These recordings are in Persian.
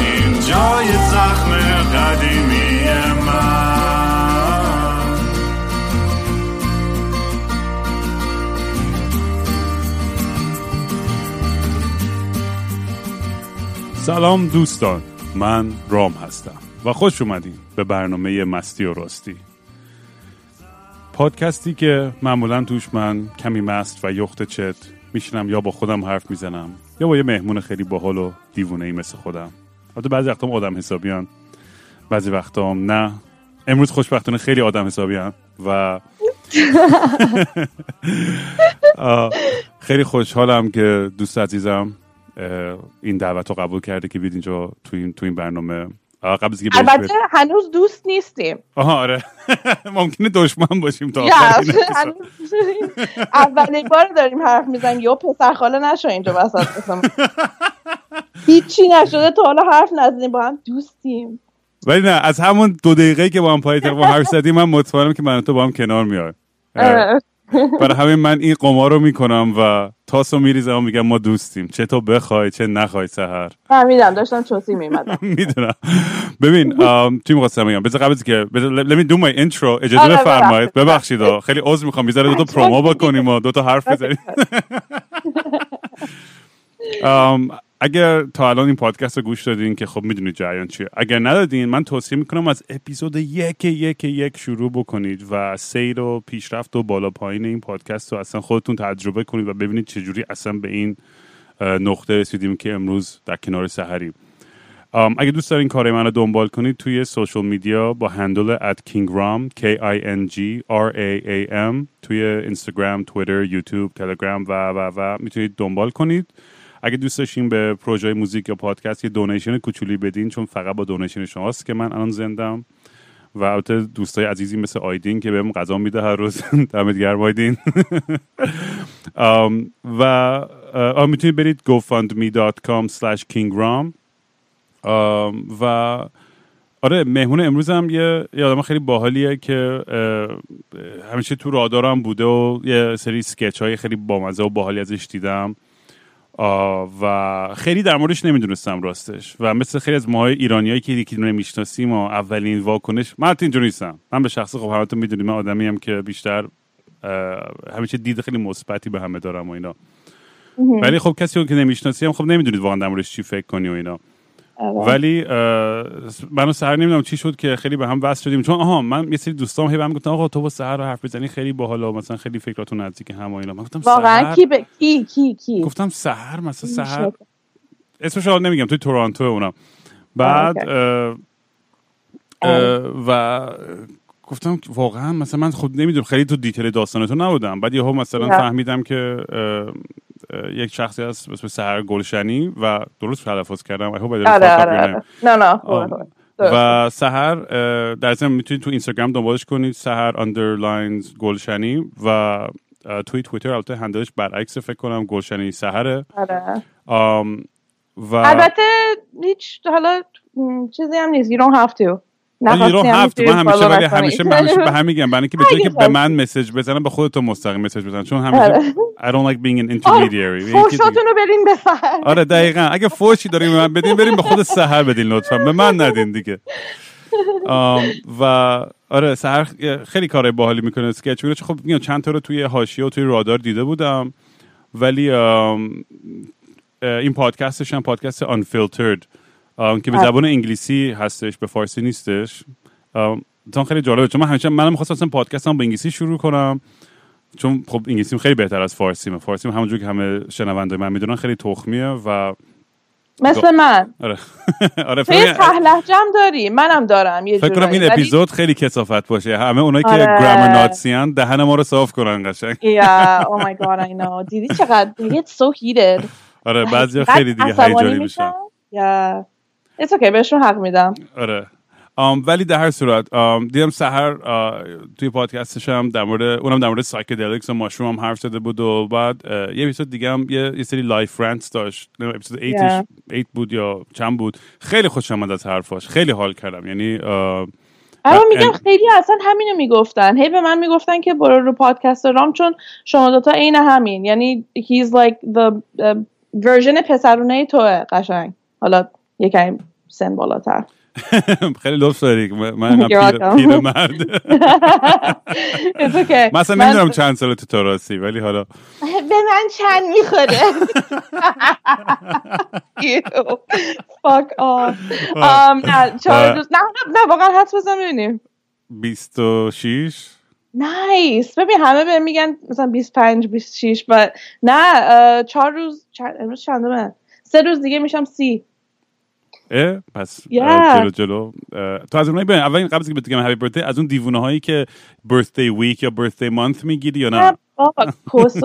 این جای زخم قدیمی من. سلام دوستان من رام هستم و خوش اومدین به برنامه مستی و راستی. پادکستی که معمولا توش من کمی مست و یخت چت میشینم یا با خودم حرف می‌زنم یا با یه مهمون خیلی باحال و دیوونه ای مثل خودم. البته بعضی وقتا آدم حسابیان بعضی وقتا نه. امروز خوشبختانه خیلی آدم حسابیان و خیلی خوشحالم که دوست عزیزم این دعوت رو قبول کرده که بیاد اینجا تو این, تو این برنامه. قبل از البته هنوز دوست نیستیم. آها آره. ممکنه دشمن باشیم تا اولین بار داریم حرف می‌زنیم. یا پسر خاله نشو اینجا وسط. هیچی نشده تا حالا حرف نزدیم با هم دوستیم. ولی نه از همون دو دقیقه که با هم پای تلفن حرف زدیم من مطمئنم که من تو با هم کنار میاد. برای همین من این قمار رو می‌کنم و تاسو میریزم و میگم ما دوستیم. چه تو بخوای چه نخوای سهر فهمیدم داشتم چوسی میمدم. می‌دونم. ببین چی می‌خواستم بگم؟ بذار قبل که let me do my intro. اجازه آره، بفرمایید. ببخشید. خیلی عذر می‌خوام. می‌ذاره دو تا پرومو بکنیم و دو تا حرف بزنیم. اگر تا الان این پادکست رو گوش دادین که خب می‌دونید جریان چیه. اگر ندادین من توصیه می‌کنم از اپیزود یک یک یک شروع بکنید و سیر و پیشرفت و بالا پایین این پادکست رو اصلا خودتون تجربه کنید و ببینید چجوری اصلا به این نقطه رسیدیم که امروز در کنار سحریم اگه دوست دارین کار من رو دنبال کنید توی سوشال میدیا با هندل at kingram k i n g r a a m توی اینستاگرام، تویتر، یوتیوب، تلگرام و و و می‌تونید دنبال کنید. اگه دوست داشتین به پروژه موزیک یا پادکست یه دونیشن کوچولی بدین چون فقط با دونیشن شماست که من الان زندم. و البته دوستای عزیزی مثل آیدین که بهم غذا میده هر روز. دمت گرم آیدین. و می‌تونید برید gofundme.com slash kingram و آره مهمون امروز هم یه, یه خیلی باحالیه که همیشه تو رادارم بوده و یه سری سکچ های خیلی بامزه و باحالی ازش دیدم. و خیلی در موردش نمی‌دونستم راستش. و مثل خیلی از ماهای ایرانیایی که یکی دونه می‌شناسیم و اولین واکنش من البته اینجوری نیستم. من به شخص خب همتون می‌دونید من آدمی هم که بیشتر همیشه دید خیلی مثبتی به همه دارم و اینا. ولی خب کسی رو که نمی‌شناسی هم خب نمی‌دونید واقعا در موردش چی فکر کنی و اینا. ولی اه، من و سهر نمی‌دونم چی شد که خیلی به هم وصل شدیم. چون آها من یه سری دوستام هی به هم گفتن آقا تو با سهر رو حرف بزنی خیلی باحال و مثلا خیلی فکراتون نزدیک هم و اینا. من گفتم واقعا سهر کی به کی کی کی؟ گفتم سهر مثلا. سهر. اسمش رو نمیگم توی تورانتو اونم. بعد و گفتم واقعا مثلا من خود نمی‌دونم خیلی تو detail داستانتو نبودم. بعد یهو مثلا. فهمیدم که یک شخصی هست به اسم سحر گلشنی و درست تلفظ کردم. آره آره آره. نه نه. و سحر در ضمن می‌تونید تو اینستاگرام دنبالش کنید سحر underlines گلشنی و توی توییتر البته هندلش برعکس فکر کنم گلشنی سهره. آره. و البته هیچ حالا چیزی هم نیست. You don't have to. نخواستی هم هفت من همیشه ولی. همیشه من همیشه به هم میگم. برای اینکه به جایی که به من مسیج بزنم به خودت مستقیم مسیج بزن. چون همیشه آره. I don't like being an intermediary. فرشاتون رو برین بفر آره دقیقا. اگه فوشی داریم به من بدین بریم به خود سهر بدین لطفا. به من ندین دیگه. و آره سهر خیلی کارهای باحالی می‌کنه. اسکچ می‌کنه خب میگم چند تا رو توی حاشیه و توی رادار دیده بودم. ولی این پادکستش هم پادکست Unfiltered. که به. زبان انگلیسی هستش به فارسی نیستش آم، تا خیلی جالبه چون من همیشه منم می‌خواستم اصلا پادکستم با انگلیسی شروع کنم چون خب انگلیسیم خیلی بهتر از فارسیمه فارسیم همونجور که همه شنونده من می‌دونن خیلی تخمیه و مثل من آره آره هم داری منم دارم یه فکر کنم. این اپیزود خیلی کثافت باشه همه اونایی که آره. grammar Nazi ان دهن ما رو صاف کنن قشنگ Yeah, oh my god, I know. دیدی چقدر get so heated. آره بعضیا خیلی دیگه هیجانی میشن Yeah. It's okay, بهشون حق میدم. آره. آم، ولی در هر صورت آم، دیدم سحر توی پادکستش هم در مورد اونم در مورد psychedelics و mushroom هم حرف زده بود و بعد یه اپیزود دیگه هم یه, یه سری life rants داشت. اپیزود 8 Yeah. 8 بود یا چند بود. خیلی خوشم از حرفاش. خیلی حال کردم. یعنی اما و- میگم خیلی اصلا همینو می‌گفتن. هی به من می‌گفتن که برو رو پادکست رام چون شما دوتا عین همین. یعنی he's like the uh, version پسرونه توه قشنگ. حالا یکم سن بالاتر. خیلی لطف داری. من پیر, مرد. من اصلا نمی‌دونم چند سال تو راستی ولی حالا. به من چند می‌خوره. Off. Um, نه چهار روز نه نه واقعا حدس بزن ببینیم 26 نایس ببین همه به میگن مثلا 25 26 و نه اه، چهار روز امروز چندمه؟ سه روز دیگه میشم سی. پس Yeah. جلو جلو. تو از اونایی ببین اول این قبل از اینکه بهت بگم هپی برثدی از اون دیوونه هایی که برثدی ویک یا برثدی مانث می‌گیری یا نه؟ بابا کس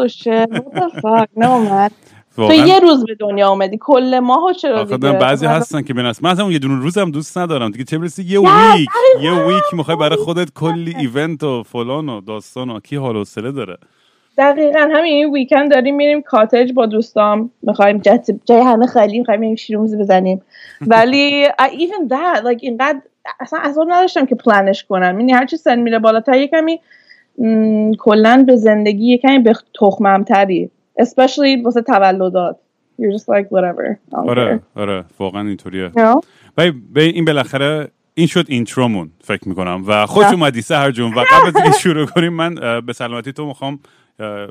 و نه تو یه روز به دنیا اومدی. کل ماهو چرا دیگه؟ بعضی هستن که بناس من اصلا اون یه دونه روزم دوست ندارم. دیگه چه برسه یه ویک یه. ویک می‌خوای برای خودت کلی ایونت و فلان و داستان و کی حال و داره. دقیقا همین این ویکند داریم میریم کاتج با دوستام. می‌خوایم جای همه خالی می‌خوایم بریم شیرومز بزنیم. ولی even that like اینقدر اصلا اصلا نداشتم که پلنش کنم. یعنی هرچی سن میره بالاتر یه کمی کلا به زندگی یه کمی به تخمم تره especially واسه تولدات. You're just like whatever. آره. آره واقعا اینطوریه? ولی این بالاخره این شد intro مون فکر می‌کنم. و خوش. اومدی سحر جون و قبل از اینکه شروع کنیم من به سلامتی تو می‌خوام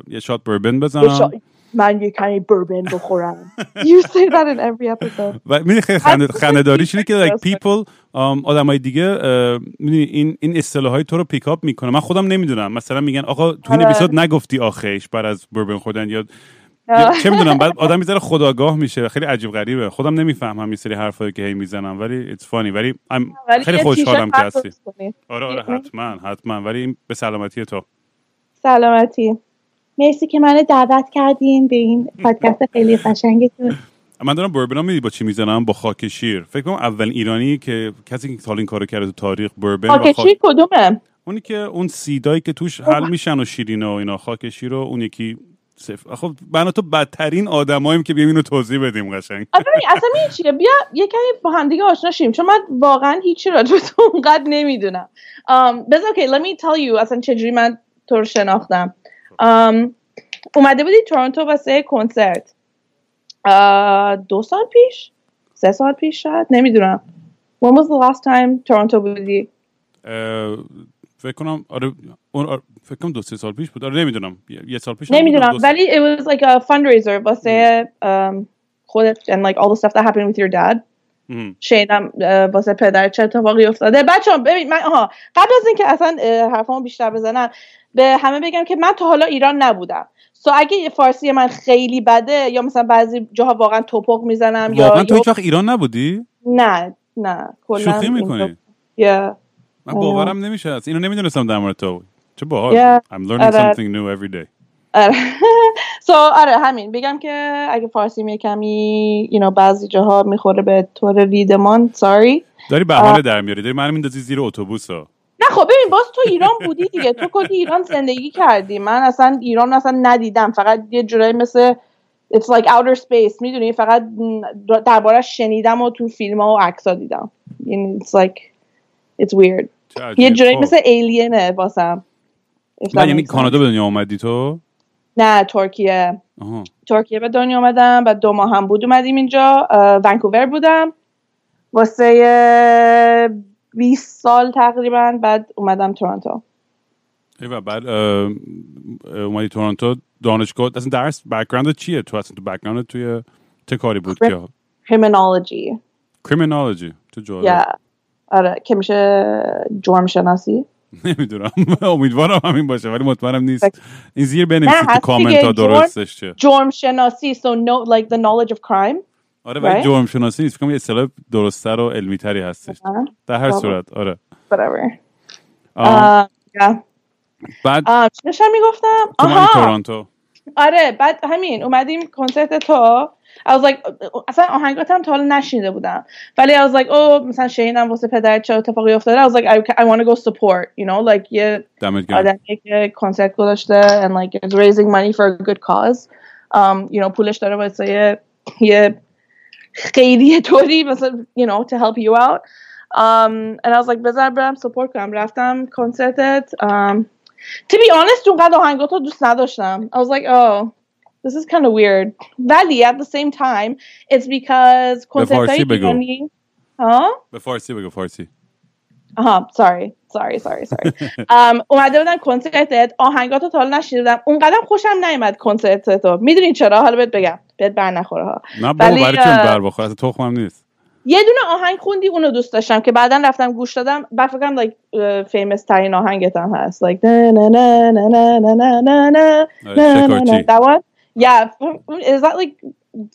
یه shot bourbon بزنم. من یه کمی بربن بخورم. You say that in every episode. و می‌دونی خیلی خنده داریش اینه که like people آدم های دیگه می‌دونی این این اصطلاح های تو رو پیکاپ می‌کنه من خودم نمی‌دونم. مثلا میگن آقا تو این آره. اپیزود نگفتی آخیش بعد از بربن خوردن یا یا چه می‌دونم بعد آدم می‌ذاره خداگاه میشه. خیلی عجیب غریبه. خودم نمی‌فهمم یه سری حرفایی که هی می‌زنم ولی it's funny. ولی خیلی خوشحالم که هستی. آره آره حتما حتما. ولی این به سلامتی تو. سلامتی. مرسی که منو دعوت کردین به این پادکست خیلی قشنگتون. من دارم بربن میدی با چی می‌زنم؟ با خاک شیر. فکر کنم اول ایرانی که کسی که تا این کارو کرده تو تاریخ بربن خاک خاکچی کدومه؟ اونی که اون سیدایی که توش حل میشن و شیرینه و اینا. خاک شیر و اون یکی صفر خب و تو بدترین آدماییم که بیایم اینو توضیح بدیم قشنگ. اصلا این چیه؟ بیا یه کمی با هم دیگه آشنا شیم. چون من واقعا هیچی راجع به تو اونقدر نمی‌دونم. um, بذار اوکی let me tell you اصلا چجوری من تو رو شناختم. اومده بودی تورنتو واسه کنسرت. دو سال پیش؟ سه سال پیش شاید؟ نمی‌دونم. When was the last time تورنتو بودی؟ فکر کنم آره اون آره، فکر کنم دو سه سال پیش بود. آره نمی‌دونم. یه سال پیش نمی‌دونم ولی it was like a fundraiser واسه um, خودت and like all the stuff that happened with your dad. شنیدم واسه پدر چه اتفاقی افتاده. بچه ببین من آها قبل از اینکه اصلا حرفامو بیشتر بزنم به همه بگم که من تا حالا ایران نبودم. سو اگه یه فارسی من خیلی بده یا مثلا بعضی جاها واقعا توپق می‌زنم یا واقعا تو هیچ وقت ایران نبودی؟ نه نه کلا شوخی می‌کنی؟ Yeah. من باورم نمیشه از اینو نمی‌دونستم در مورد تو. چه باحال. Yeah. I'm learning آره. something new every day. آره. So آره همین. بگم که اگه فارسی می کمی you know, بعضی جاها می‌خوره به طور ریدمان. Sorry. داری بهانه در میاری. داری منو میندازی زیر اتوبوس ها نه خب ببین باز تو ایران بودی دیگه. تو کلی ایران زندگی کردی. من اصلا ایران اصلا ندیدم. فقط یه جورایی مثل it's like outer space. می‌دونی؟ فقط دربارش شنیدم و تو فیلم ها و عکس ها دیدم. یعنی it's like it's weird. یه. جورایی خب. مثل alien واسم. نه یعنی. کانادا به دنیا اومدی تو؟ نه ترکیه. آها. ترکیه به دنیا اومدم و دو ماه هم بود اومدیم اینجا. ونکوور بودم. واسه 20 سال تقریبا بعد اومدم تورنتو. و بعد اومدی تورنتو دانشگاه. اصلا درس background چیه؟ تو اصلا تو background توی چه کاری بود که؟ Criminology. Criminology تو یا آره که میشه جرم شناسی. نمی‌دونم. امیدوارم همین باشه ولی مطمئنم نیست. این زیر بنویسید تو کامنت ها درستش چیه. جرم شناسی so no like the knowledge of crime آره ولی Right? جرم شناسی نیست. فکر یه اصطلاح درستتر و علمی تری هستش در هر. صورت آره. Whatever. uh. بعد uh, داشتم می‌گفتم؟ آها. تورنتو آره بعد همین اومدیم کنسرت تو. I was like اصلا آهنگاتم تا حالا نشنیده بودم. ولی I was like oh مثلا شنیدم واسه پدر چه اتفاقی افتاده. I was like I, I want to go support you know like یه آدمی که کنسرت گذاشته and like is raising money for a good cause. Um, you know پولش داره واسه یه, یه خیلی طوری مثلا you know to help you out. Um, and I was like بذار برم support کنم. رفتم کنسرتت. Um, to be honest اونقدر آهنگاتو دوست نداشتم. I was like oh this is kind of weird. ولی at the same time it's because کنسرت فارسی بگو. ها به فارسی بگو فارسی. آها sorry sorry sorry sorry. um, اومده بودن کنسرتت آهنگاتو تا حالا نشنیده بودم اونقدر خوشم نیومد کنسرتتو. می‌دونی چرا؟ حالا بهت بگم. بهت بر نخوره ها. نه بابا برای بر بخور اصلا تخمم نیست. یه دونه آهنگ خوندی اونو دوست داشتم که بعدا رفتم گوش دادم بعد فکر کنم like فیمس ترین آهنگت هم هست like na na na na na na na na آره، na na شکارچی. na that one yeah is that like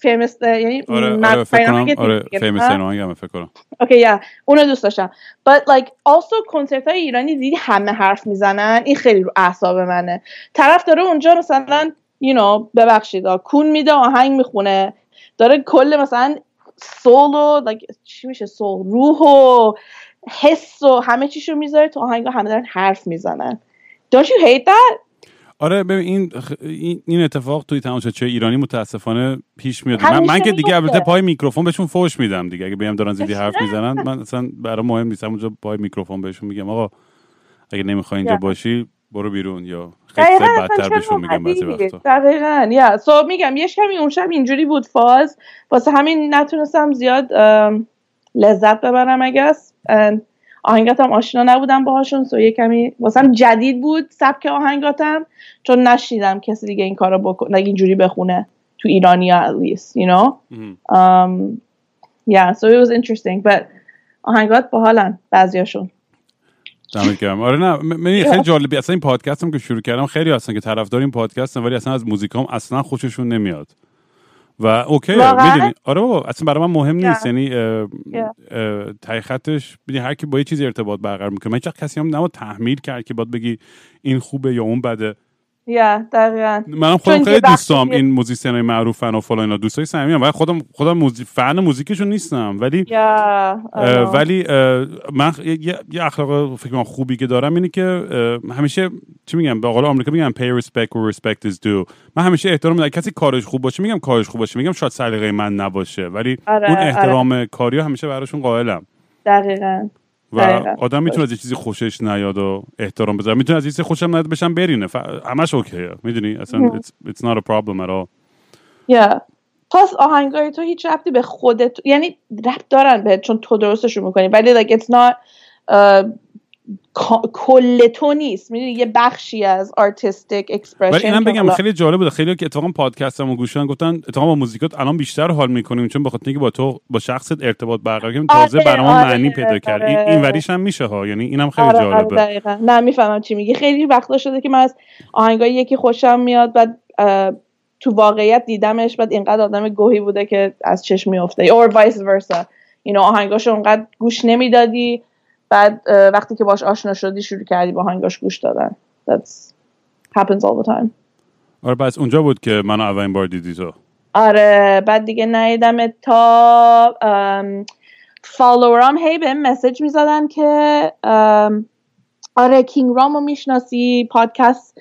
famous یعنی آره آره فکر کنم آره نه؟ ترین آهنگمه فکر کنم اوکی یا اونو دوست داشتم but like also کنسرت های ایرانی دیدی همه حرف می‌زنن این خیلی رو اعصاب منه طرف داره اونجا مثلا you know ببخشید کون میده آهنگ می‌خونه داره کل مثلا سول و like, چی میشه سول روح و حس و همه چیشو می‌ذاره تو آهنگ همه دارن حرف می‌زنن don't you hate that آره ببین این این- اتفاق توی تماشاچی ایرانی متاسفانه پیش میاد من, من که دیگه. البته پای میکروفون بهشون فوش میدم دیگه اگه بهم دارن زیادی حرف؟ می‌زنن من اصلا برام مهم نیست اونجا پای میکروفون بهشون میگم آقا اگه نمی‌خوای اینجا. باشی برو بیرون یا دقیقاً بدتر بهشون میگم دقیقاً یا. سو میگم یه کمی اون شب اینجوری بود فاز. واسه همین نتونستم زیاد لذت ببرم اگس آهنگاتم آشنا نبودم باهاشون سو یه کمی واسم جدید بود سبک آهنگاتم چون نشیدم کسی دیگه این کارو بکنه اینجوری بخونه تو ایرانی at least you know? um, yeah so it was interesting. But آهنگات باحالن بعضیاشون. دمت گرم. آره نه من خیلی جالبی اصلا این پادکستم که شروع کردم خیلی هستن که طرفدار این پادکستن ولی اصلا از موزیکام اصلا خوششون نمیاد. و اوکی؟ می‌دونی؟ آره بابا اصلا برای من مهم نیست. یعنی ته خطش ببین هر کی با یه چیزی ارتباط برقرار می‌کنه. من هیچ کسی هم نباید تحمیل کرد که باید بگی این خوبه یا اون بده. Yeah دقیقاً. منم خودم خیلی که- این موزیسین های معروفن و فلان اینا. دوستای صمیمیم. ولی خودم خودم موزی... فن موزیکشون نیستم. ولی yeah اه، know. ولی اه، من خ- یه, یه- اخلاق فکر کنم خوبی که دارم اینه که همیشه چی میگم؟ به قول آمریکا میگم pay respect where respect is due. من همیشه احترام میدم کسی کارش خوب باشه میگم کارش خوب باشه. میگم شاید سلیقه من نباشه. ولی آره، اون آره. احترام کاری ها همیشه براشون قائلم. دقیقاً. و دقیقاً. آدم می‌تونه از یه چیزی خوشش نیاد و احترام بذاره. می‌تونه از یه چیزی خوشم نیاد بشم برینه. ف... همش اوکیه. می‌دونی؟ اصلا it's, it's not a problem at all. یا پس آهنگای تو هیچ ربطی به خودت یعنی ربط دارن بهت چون تو درستشون می‌کنی. ولی like it's not uh, کل تو نیست. می‌دونی یه بخشی از artistic expression ولی اینم بگم خیلی جالب بوده خیلی که اتفاقا پادکستمو گوش گفتن اتفاقا با موزیکات الان بیشتر حال می‌کنیم چون بخاطر اینکه با تو با شخصت ارتباط برقرار کردیم تازه آره، برامون آره، معنی پیدا کرد این, آره. این وریش هم میشه ها. یعنی اینم خیلی آره، آره، جالبه دقیقاً. نه می‌فهمم چی میگی. خیلی وقتا شده که من از آهنگای یکی خوشم میاد بعد تو واقعیت دیدمش بعد اینقدر آدم گوهی بوده که از چشم میفته or vice versa. اینو آهنگاشو اونقدر گوش نمی‌دادی. بعد وقتی که باش آشنا شدی شروع کردی با آهنگاش گوش دادن. That's happens all the time. آره بس اونجا بود که منو اولین بار دیدی تو. آره بعد دیگه ندیدم تا فالوورام هی به مسیج می‌زدن که آره کینگ رامو می‌شناسی پادکست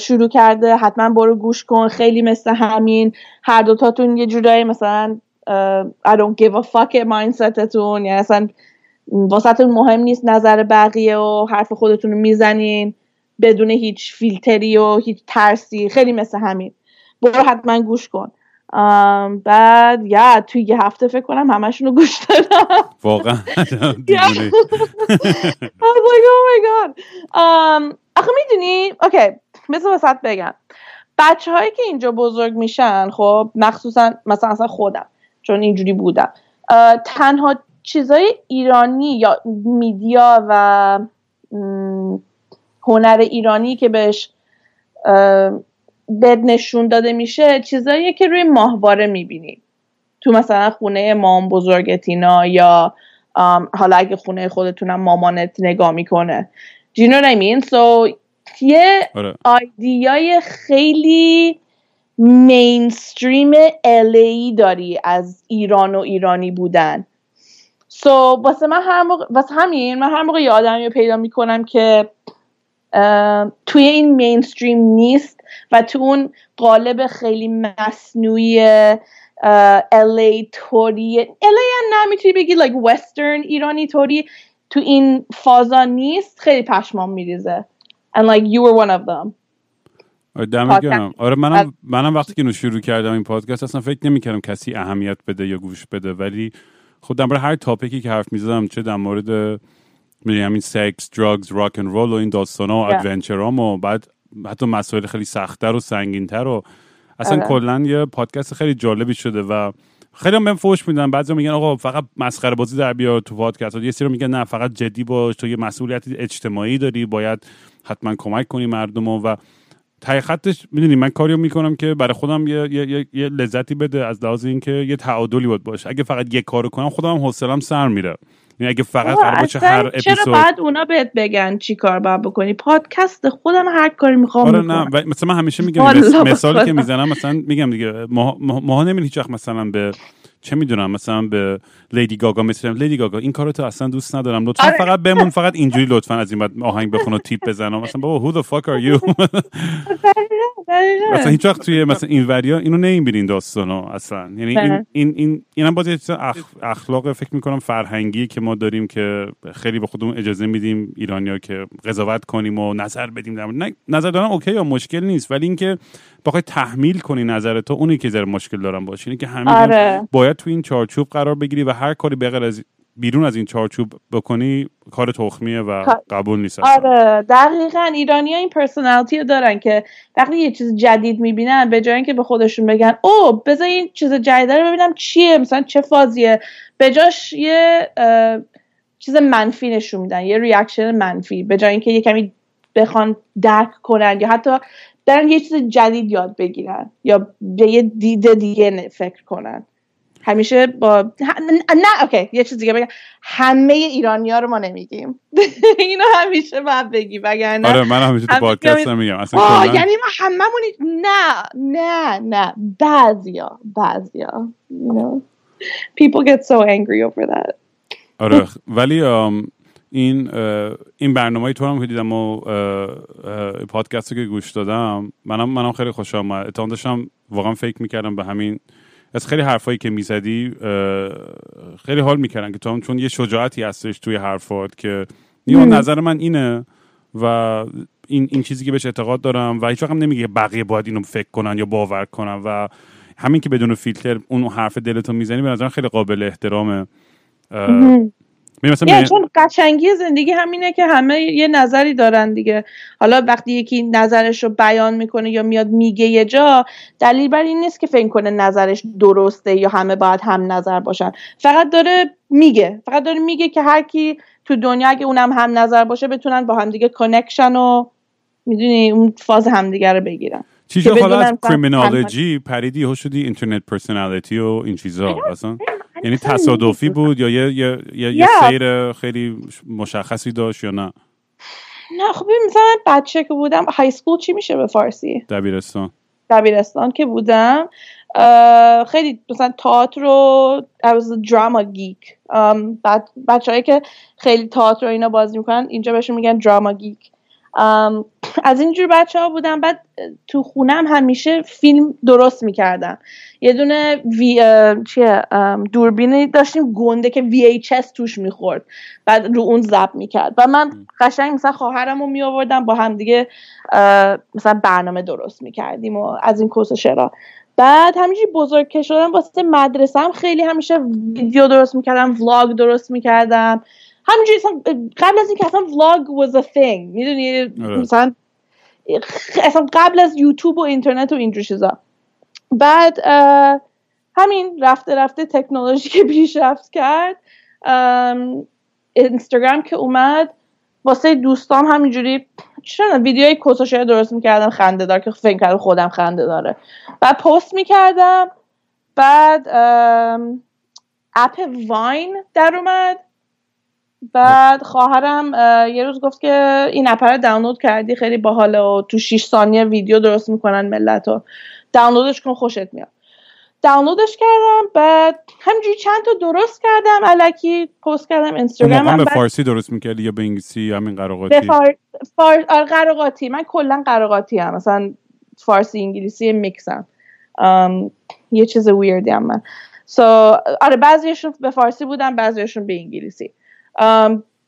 شروع کرده حتما برو گوش کن خیلی مثل همین هر دوتاتون یه جورایی مثلا I don't give a fuck mindsetتون یعنی اصلا واسهتون مهم نیست نظر بقیه و حرف خودتون رو می‌زنین بدون هیچ فیلتری و هیچ ترسی خیلی مثل همین. برو حتما گوش کن. بعد یا توی یه هفته فکر کنم همشون رو گوش دادم. واقعا oh آخه می‌دونی؟ اوکی مثل وسط بگم. بچه هایی که اینجا بزرگ میشن خب مخصوصا مثلا اصلا خودم چون اینجوری بودم تنها چیزای ایرانی یا میدیا و هنر ایرانی که بهش بهت نشون داده میشه چیزاییه که روی ماهواره می‌بینی تو مثلا خونه مام بزرگتینا یا حالا اگه خونه خودتونم مامانت نگاه می‌کنه Do you know what I mean? So یه آره. آیدیای خیلی مینستریم الی داری از ایران و ایرانی بودن سو so, واسه من هر موقع واسه همین من هر موقع یه آدمی رو پیدا می‌کنم که توی این مینستریم نیست و تو اون قالب خیلی مصنوعی الی توری الی هم نمی‌تونی بگی like وسترن ایرانی توری تو این فازا نیست خیلی پشمام میریزه. And like you were one of them. آره دمت آره منم منم وقتی که شروع کردم این پادکست اصلا فکر نمی‌کردم کسی اهمیت بده یا گوش بده ولی خود در هر تاپیکی که حرف می‌زدم چه در مورد می‌دونی همین sex drugs rock and roll و این داستانا و adventure ام و بعد حتی مسائل خیلی سختتر و سنگینتر و اصلا آره. کلا یه پادکست خیلی جالبی شده و خیلی هم بهم فوش میدن. بعضی میگن آقا فقط مسخره بازی در بیار تو پادکست. یه سری میگن نه فقط جدی باش تو یه مسئولیت اجتماعی داری باید حتما کمک کنی مردم و ته خطش می‌دونی من کاریو می‌کنم که برای خودم یه, یه،, یه،, لذتی بده از لحاظ اینکه یه تعادلی باید باشه. اگه فقط یه کارو کنم خودم حوصلم سر میره. یعنی اگه فقط قرار باشه هر اپیزود چرا بعد اونا بهت بگن چی کار باید بکنی؟ پادکست خودم هر کاری می‌خوام آره نه مثلا من همیشه میگم مثالی که می‌زنم مثلا میگم دیگه ما ما نمی‌دونی هیچ مثلا به چه می‌دونم مثلا به لیدی گاگا مثلا لیدی گاگا این کارو تو اصلا دوست ندارم. لطفا آره. فقط بمون فقط اینجوری لطفا از این بعد آهنگ بخون و تیپ بزن مثلا بابا who the fuck are you مثلا هیچ وقت توی مثلا این وریا اینو نمی‌بینین داستانو اصلا. یعنی این این این اینم باز اخ... اخلاق فکر می‌کنم فرهنگی که ما داریم که خیلی به خودمون اجازه میدیم ایرانیا که قضاوت کنیم و نظر بدیم در نه نظر دارم اوکی یا مشکل نیست ولی اینکه بخوای تحمیل کنی نظر تو اونی که ذره مشکل دارم باشه اینه که همین آره. باید تو این چارچوب قرار بگیری و هر کاری بغیر از بیرون از این چارچوب بکنی کار تخمیه و قبول نیست آره. دقیقا ایرانی ها این پرسونالتی رو دارن که وقتی یه چیز جدید می‌بینن به جای اینکه به خودشون بگن او بذار این چیز جدید رو ببینم چیه مثلا چه فازیه. به جاش یه چیز منفی نشون میدن یه reaction منفی به جای اینکه یه کمی بخوان درک کنن یا حتی برن یه چیز جدید یاد بگیرن یا به یه دید دیگه فکر کنن. همیشه با نه okay یه چیز دیگه بگم. همه ایرانی ها رو ما نمیگیم. اینو همیشه باید بگی وگرنه آره من همیشه تو پادکست میگم اصلا یعنی ما هممون نه نه نه. بعضیا بعضیا. You know? People get so angry over that. آره ولی این این برنامه تو هم که دیدم و پادکست که گوش دادم منم منم خیلی خوشم آمد اتهام داشتم واقعا فکر می‌کردم به همین از خیلی حرفایی که می‌زدی خیلی حال می‌کردن که تو هم چون یه شجاعتی هستش توی حرفات که نیمان نظر من اینه و این, این چیزی که بهش اعتقاد دارم و هیچ هم نمیگه بقیه باید اینو فکر کنن یا باور کنن و همین که بدون فیلتر اون حرف دلتو می‌زنی به نظرم خیلی قابل احترامه. یعنی چون قشنگی زندگی همینه که همه یه نظری دارن دیگه. حالا وقتی یکی نظرش رو بیان می‌کنه یا میاد میگه یه جا دلیل بر این نیست که فکر کنه نظرش درسته یا همه باید هم نظر باشن. فقط داره میگه فقط داره میگه که هر کی تو دنیا اگه اونم هم نظر باشه بتونن با همدیگه connection و می‌دونی اون فاز همدیگه رو بگیرن. چیزا حالا از criminology پریدی ها شدی internet personality و این چیزا اصلا؟ یعنی تصادفی بود یا یه, یه, یه, یه سیر خیلی مشخصی داشت یا نه؟ نه خب مثلا بچه که بودم high school چی میشه به فارسی؟ دبیرستان. دبیرستان که بودم خیلی مثلا تئاتر رو was drama geek بچه که خیلی تئاتر رو اینا بازی می‌کنن اینجا بهشون میگن دراما گیک از اینجور بچه ها بودم. بعد تو خونم همیشه فیلم درست می‌کردم. یه دونه وی چیه؟ دوربینی داشتیم گنده که VHS توش می‌خورد. بعد رو اون زب می‌کرد. و من قشنگ مثلا خواهرم رو میآوردم با هم دیگه مثلا برنامه درست می‌کردیم و از این کوس شرا بعد همینجوری بزرگ که شدم واسه مدرسه هم خیلی همیشه ویدیو درست می‌کردم ولاگ درست می‌کردم. همینجوری قبل از اینکه اصلا ولاگ was a thing. می‌دونی؟ آره. مثلا اصلا قبل از یوتیوب و اینترنت و اینجور چیزا. بعد همین رفته رفته تکنولوژی که پیشرفت کرد اینستاگرام که اومد واسه دوستام همینجوری چرا ویدیوی کسوشه درست می‌کردم خنده دار که فکر کردم خودم خنده داره. بعد پست می‌کردم بعد اپ واین در اومد. بعد خواهرم اه، یه روز گفت که این اپ رو دانلود کردی خیلی باحاله و تو 6 ثانیه ویدیو درست می‌کنن ملت رو دانلودش کن خوشت میاد. دانلودش کردم بعد همینجوری چند تا درست کردم الکی پست کردم اینستاگرامم به فارسی درست می‌کردی یا به انگلیسی؟ همین قراقاتی به فار... فار... آره، قراقاتی من کلا قراقاتی هم مثلا فارسی انگلیسی میکسم. ام، یه چیز ویردی هم من. So, آره بعضیشون به فارسی بودن بعضیشون به انگلیسی.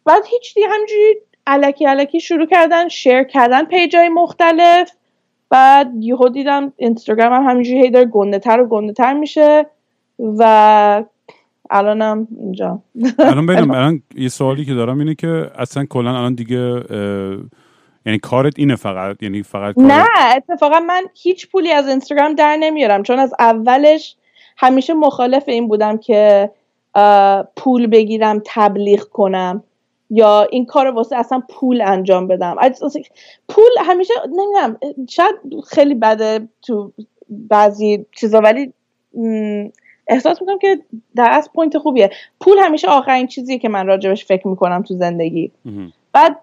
بعد هیچ دیگه همجوری علکی علکی شروع کردن شیر کردن پیج های مختلف. بعد یهو دیدم اینستاگرام هم همینجوری هی داره گنده تر و گنده تر میشه و الانم اینجا. الان ببینم الان یه سوالی که دارم اینه که اصلا کلا الان دیگه یعنی کارت اینه فقط یعنی فقط کارت نه اتفاقا من هیچ پولی از اینستاگرام در نمیارم چون از اولش همیشه مخالف این بودم که پول بگیرم تبلیغ کنم. یا این کار واسه اصلا پول انجام بدم. پول همیشه نمی‌دونم شاید خیلی بده تو بعضی چیزا ولی احساس می‌کنم که در از point خوبیه. پول همیشه آخرین چیزیه که من راجبش فکر می‌کنم تو زندگی. بعد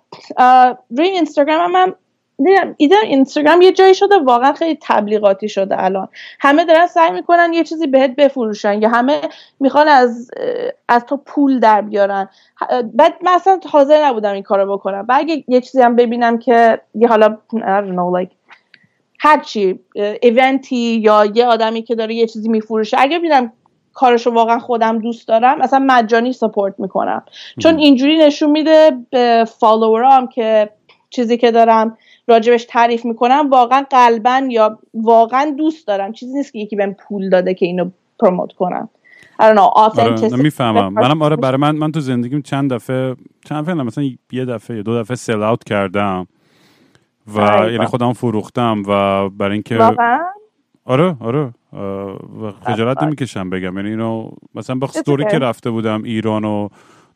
روی اینستاگرام هم, ایده اینستاگرام یه جایی شده واقعا خیلی تبلیغاتی شده الان. همه دارن سعی می‌کنن یه چیزی بهت بفروشن یا همه می‌خوان از از تو پول در بیارن. بعد من اصلا حاضر نبودم این کارو بکنم. و اگه یه چیزی هم ببینم که یه حالا know, like هرچی ایونتی یا یه آدمی که داره یه چیزی میفروشه اگه ببینم کارشو واقعا خودم دوست دارم اصلا مجانی سپورت می‌کنم. چون اینجوری نشون میده به فالوورام که چیزی که دارم راجبش تعریف می‌کنم واقعا قلبا یا واقعا دوست دارم چیزی نیست که یکی بهم پول داده که اینو پروموت کنم I don't know, آره. می‌فهمم منم آره برای من من تو زندگیم چند دفعه چند دفعه مثلا یه دفعه یا دو دفعه سل اوت کردم و آره. یعنی خودم فروختم و برای اینکه آره آره و خجالت آره. نمی‌کشم بگم یعنی اینو مثلا دوره okay. که رفته بودم ایران و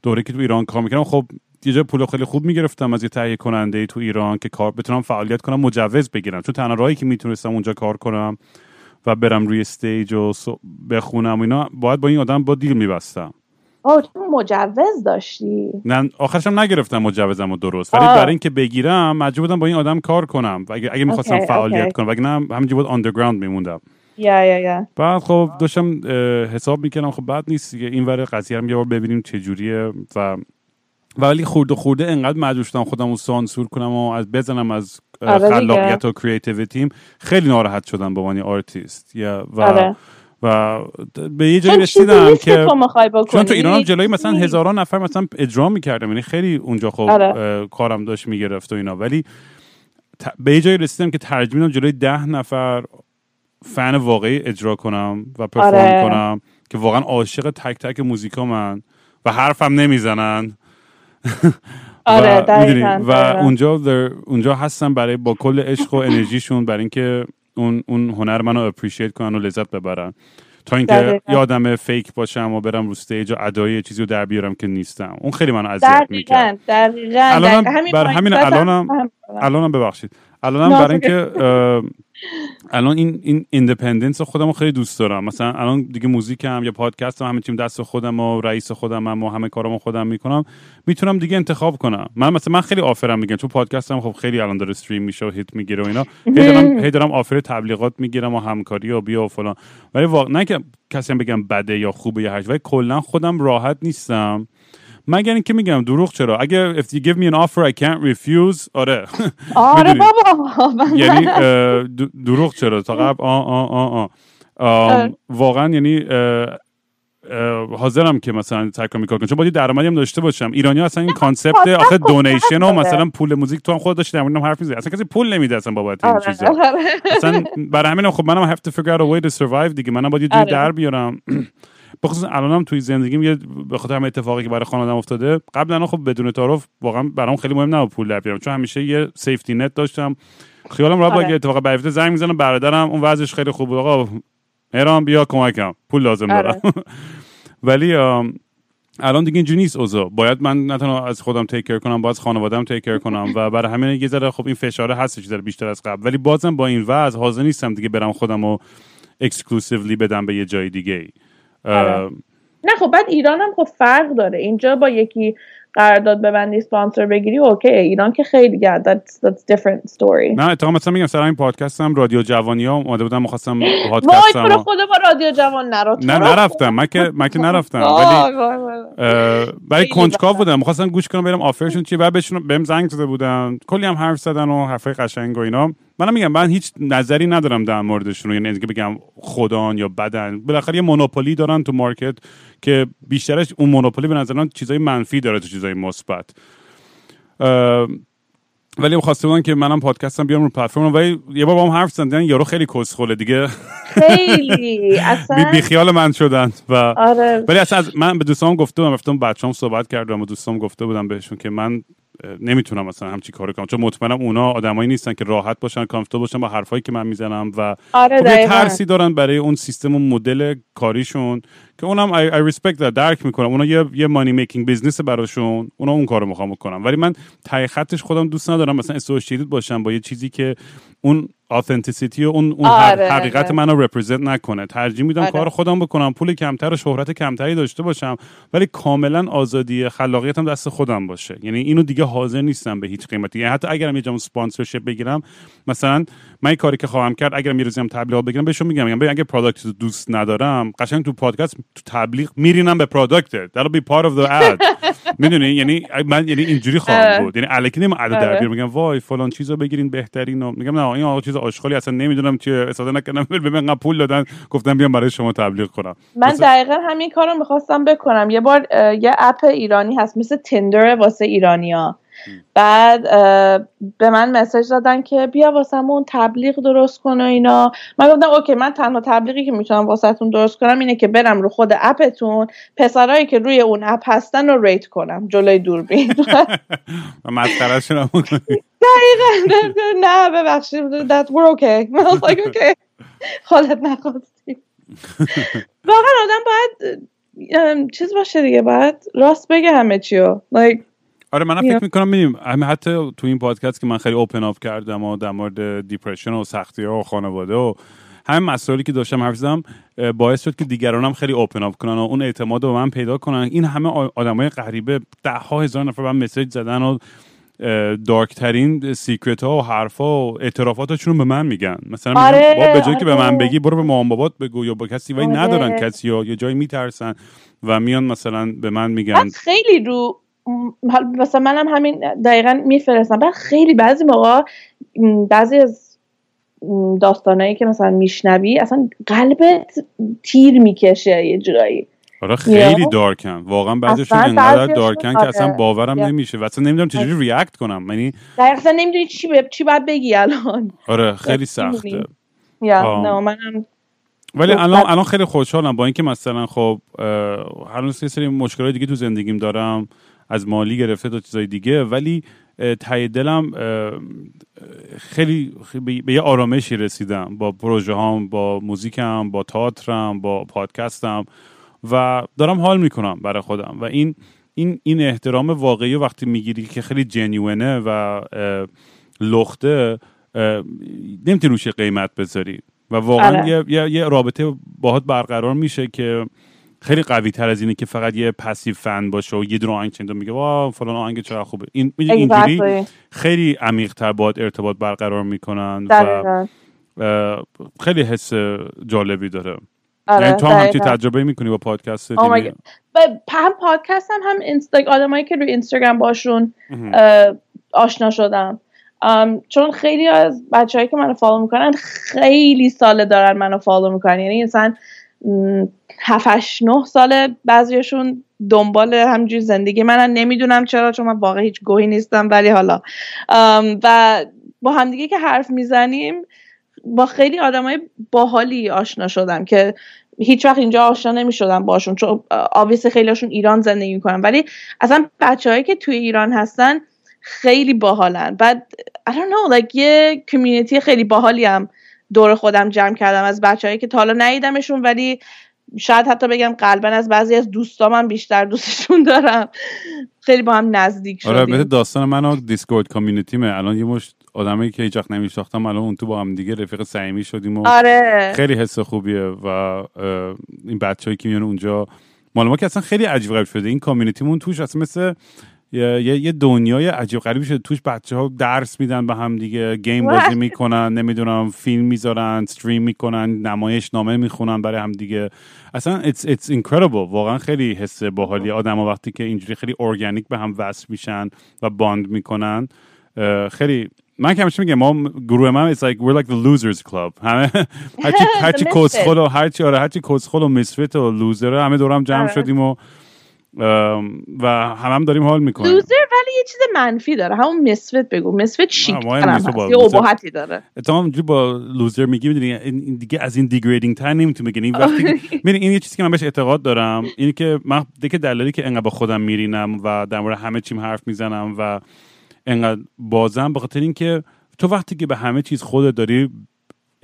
دوره که تو ایران کار می‌کردم خب یه جای پول خیلی خوب می‌گرفتم از یه تهیه کننده تو ایران که کار بتونم فعالیت کنم مجوز بگیرم. چون تنها راهی که می‌تونستم اونجا کار کنم و برم روی استیج و بخونم و اینا باید با این آدم با deal میبستم. آه تو مجوز داشتی؟ نه آخرش هم نگرفتم مجوزم رو درست. ولی. برای اینکه بگیرم مجبور بودم با این آدم کار کنم. و اگه, اگه می‌خواستم okay، فعالیت okay. کنم وگرنه هم- همینجوری بود underground میموندم. yeah yeah yeah. بعد خب داشتم حساب می‌کردم. خب بعد نیست دیگه. این ور قضیه رو یه بار ببینیم چه جوریه و ولی خورده خورده انقدر مجبور شدم خودم رو سانسور کنم و از بزنم از آره. خلاقیت و creativity م خیلی ناراحت شدم به عنوان آرتیست yeah و آره. و به یه جایی رسیدم که تو چون تو ایران هم جلوی مثلا هزاران نفر مثلا اجرا می‌کردم یعنی خیلی اونجا خب آره. کارم داشت می‌گرفت و اینا ولی ت- به یه جایی رسیدم که ترجیح میدم جلوی ده نفر فن واقعی اجرا کنم و perform آره. کنم که واقعا عاشق تک تک موزیکا من و حرفم نمی‌زنن آره دقیقاً و. اونجا در- اونجا هستم برای با کل عشق و انرژیشون برای اینکه اون اون هنر منو appreciate کنن و لذت ببرن. تا اینکه آدم fake باشم و برم رو استیج و ادای چیزی رو در بیارم که نیستم. اون خیلی منو اذیت می‌کرد. دقیقاً دقیقاً بر همین الانم. الانم ببخشید. الانم نه، برای اینکه الان این این independence خودم رو خیلی دوست دارم. مثلا الان دیگه موزیکم یا پادکستم همه چیم دست خودم و رئیس خودم هم و همه کارامو خودم می‌کنم می‌تونم دیگه انتخاب کنم. من مثلا من خیلی offer م میگم. چون پادکستم خب خیلی الان داره stream میشه و hit می‌گیره و اینا. هی دارم هی دارم offer تبلیغات می‌گیرم و همکاری و بیا و فلان. ولی واقعا نه که کسی هم بگم بده یا خوبه یا هر چیز، ولی کلا خودم راحت نیستم. مگر اینکه میگم دروغ چرا؟ اگه if you give me an offer I can't refuse آره. آره. بابا یعنی دروغ چرا؟ تا قبل آ آ آ. واقعا یعنی حاضرم که مثلا تکرار میکار کنم. چون باید درآمدی هم داشته باشم. ایرانی ها اصلا این concept آخه donation و. مثلا پول موزیک تو هم خود داشتی در حرف می‌زنی. اصلا کسی پول نمیده اصلا بابت این آره، چیزا. آره. اصلا برای همینم خب منم have to figure out a way to survive دیگه. منم باید یه آره. در بیارم. بخصوص الانم توی زندگیم یه به خاطر همه اتفاقی که برای خانوادم افتاده قبلا خب بدون تعارف واقعا برام خیلی مهم نبود پول در بیارم چون همیشه یه سیفتی نت داشتم خیالم راحت بود آره. اتفاق بیفته زنگ می‌زنم برادرم اون وضعش خیلی خوب بود آقا مهران بیا کمکم پول لازم آره. دارم ولی آم، الان دیگه اینجوری نیست اوضاع باید من نه تنها از خودم تیک کیر کنم باید از خانواده‌ام تیک کیر کنم و برای همین یه ذره خب این فشاره هستش ذره بیشتر از قبل ولی بازم با این وضع حاضر نیستم دیگه برم خودم و exclusively بدم به یه جای دیگه آره. نه خب بعد ایران هم خب فرق داره. اینجا با یکی قرارداد ببندی سپانسر بگیری okay. ایران که خیلی yeah, that's, that's different story. نه اتفاقا مثلا میگم سر این پادکست هم رادیو جوانی ها اومده بودم می‌خواستم وای پادکست تو رو خدا با رادیو جوان تو نه نرفتم. من که من که نرفتم. وای، ولی وای، وای. برای کنجکاو بدم. بودم. می‌خواستم گوش کنم برم offer شون چیه. بعد بهشون بهم زنگ زده بودن. کلی هم حرف زدن و حرفای قشنگ و اینا. منم میگم من هیچ نظری ندارم در موردشون. یعنی اینکه بگم خدان یا بدن. بالاخره یه مونوپولی دارن تو مارکت. که بیشترش اون مونوپولی به نظر من چیزای منفی داره تو چیزای مثبت. ولی خواسته بودن که منم پادکستم بیام رو پلتفرم ولی یه بار با هم حرف زدن یارو خیلی کسخله دیگه. خیلی. اصلا بی خیال من شدن و آره. ولی اصلا من به دوستام گفته بودم رفتم بچه‌ام صحبت کردم و دوستام گفته بودم بهشون که من نمی‌تونم مثلا همچی کارو کنم. چون مطمئنم اونا آدمایی نیستن که راحت باشن comfortable باشن با حرفایی که من می‌زنم و آره خب یه. ترسی دارن برای اون سیستم و مدل کاریشون که اونم I, I respect that درک می‌کنم. اونا یه یه money making business براشون اونا اون کارو می‌خوام بکنم ولی من ته خطش خودم دوست ندارم مثلا associated باشم با یه چیزی که اون authenticity و اون, اون آره، حقیقت آره. منو represent نکنه ترجیح میدم آره. کار خودم بکنم پول کمتر و شهرت کمتری داشته باشم ولی کاملا آزادی خلاقیتم دست خودم باشه یعنی اینو دیگه حاضر نیستم به هیچ قیمتی یعنی حتی اگرم یه جام sponsorship بگیرم مثلا من یه کاری که خواهم کرد روزی هم تبلیغات بگیرم بهشون میگم میگم اگه product رو دوست ندارم قشنگ تو پادکست تو تبلیغ میرینم به product that'll be part of the ad. می‌دونی؟ یعنی من یعنی اینجوری خواهم آره. بود. یعنی الکی نیم عدد در آره. بیارم. میگم وای فلان چیزو بگیرین بهترین و میگم نه این آقا چیز آشغالی اصلا نمی‌دونم چیه استفاده نکردم. به من پول دادن. گفتم بیام برای شما تبلیغ کنم. من دقیقا همین کار رو می‌خواستم بکنم. یه بار یه app ایرانی هست مثل تندر واسه ایرانیا بعد به من message دادن که بیا واسمون تبلیغ درست کن و اینا. من گفتم okay من تنها تبلیغی که می‌تونم واسهتون درست کنم اینه که برم رو خود app تون پسرایی که روی اون app هستن رو rate کنم جلوی دوربین. مسخره‌شون. دقیقا. نه ببخشید. That we're okay. I was like okay. نخواستی. واقعا آدم باید چیز باشه دیگه. باید راست بگه همه چیو. Like آره منم. فکر می‌کنم میدیم همه حتی تو این پادکست که من خیلی اوپن اپ کردم و در مورد دیپرشن و سختی ها و خانواده و همین مسائلی که داشتم حرف زدم باعث شد که دیگرانم خیلی اوپن اپ کنن و اون اعتماد رو به من پیدا کنن این همه آدمای غریبه ده ها هزار نفر من مسیج زدن و دارک ترین سیکرت ها و حرف ها و اعترافاتشون به من میگن مثلا آره، بابا به جایی که به من آره. بگی برو به مامان بابات بگو یا با کسی ولی آره. ندارن کسی یا یه جایی میترسن و میان مثلا به من میگن خیلی رو حالا مثلا منم همین دقیقا میفرستم بعد خیلی بعضی موقع بعضی از داستانایی که مثلا میشنوی اصلا قلبت تیر می‌کشه یه جورایی آره خیلی؟ دارکن واقعا بعضیشون انقدر دارکن که آره. اصلا باورم یا. نمیشه و اصلا نمی‌دونم چجوری ریاکت کنم یعنی دقیقا نمی‌دونی چی, ب... چی باید بگی الان آره خیلی سخته. یا. نه منم ولی خب، الان الان خیلی خوشحالم با اینکه مثلا خب هنوز یه سری مشکلات دیگه تو زندگیم دارم از مالی گرفته تا چیزای دیگه. ولی ته دلم خیلی خیلی به یه آرامشی رسیدم. با پروژه هام با موزیکم با تئاترم با پادکستم و دارم حال می‌کنم برای خودم. و این این این احترام واقعی وقتی می‌گیری که خیلی جنیونه و لخته نمی‌تونی روش قیمت بذاری. و واقعا آره. یه, یه, یه رابطه باهات برقرار میشه که خیلی قوی تر از اینه که فقط یه پسیو فن باشه و یه دونه آهنگ چند میگه وا فلان آهنگ چقدر خوبه. این اینجوری exactly. خیلی عمیق تر باهات ارتباط برقرار می‌کنن و خیلی حس جالبی داره. آره یعنی تو هم دقیقاً. تجربه می‌کنی با پادکست Oh. ب- هم پادکست هم هم اینستا آدمایی که روی اینستاگرام باشون آشنا شدم. چون خیلی از بچههایی که منو فالو می‌کنن خیلی ساله دارن منو فالو می‌کنن. یعنی مثلا م، هفت هشت نه ساله بعضیشون دنبال همجور زندگی منن. نمی‌دونم چرا چون من واقعا هیچ گوهی نیستم ولی حالا. و با همدیگه که حرف می‌زنیم با خیلی آدمای باحالی آشنا شدم که هیچ وقت اینجا آشنا نمی شدم باشون. چون آویس خیلیشون ایران زندگی می‌کنن ولی اصلا بچههایی که توی ایران هستن خیلی باحالن. بعد I don't know like یه کمیونیتی خیلی باحالی هم دور خودم جمع کردم از بچههایی که تا حالا ندیدمشون ولی شاید حتی بگم قلبا از بعضی از دوستام هم بیشتر دوستشون دارم. خیلی با هم نزدیک شدیم. آره داستان من و دیسکورد community مه الان یه مشت آدمی که هیچ وقت نمیشناختم الان اون تو با هم دیگه رفیق صمیمی شدیم و آره. خیلی حس خوبیه و این بچه‌ای که میان اونجا مال ما که اصلا خیلی عجیب غریب شده. این community مون توش اصلا مثل یه, یه- دنیای عجیب غریبی شده توش بچه ها درس میدن به هم دیگه game بازی? می‌کنن نمی‌دونم فیلم می‌ذارن stream می‌کنن نمایش نامه می‌خونن برای هم دیگه اصلا it's, it's incredible واقعا خیلی حس باحالی آدم وقتی که اینجوری خیلی ارگانیک به هم وصل میشن و bond می‌کنن خیلی من که همیشه میگم ما گروه من it's like we're like the losers club همه هرچی هرچی. کسخل و هرچی آره هرچی کسخل و misfit و لوزر همه دورم جمع آره. شدیم و و هم هم داریم حال می‌کنیم. لوزر ولی یه چیز منفی داره. همون misfit بگو. misfit شیک. یه ابهتی داره. اونجوری با loser میگی می‌دونی این دیگه از این degrading تر نمی‌تونی بگی. این وقتی می‌دونی این یه چیزی که من بهش اعتقاد دارم اینه که من دیگه دلالی که انقدر با خودم میرینم و در مورد همه چیم حرف می‌زنم و انقدر بازم به خاطر اینکه تو وقتی که به همه چیز خودت داری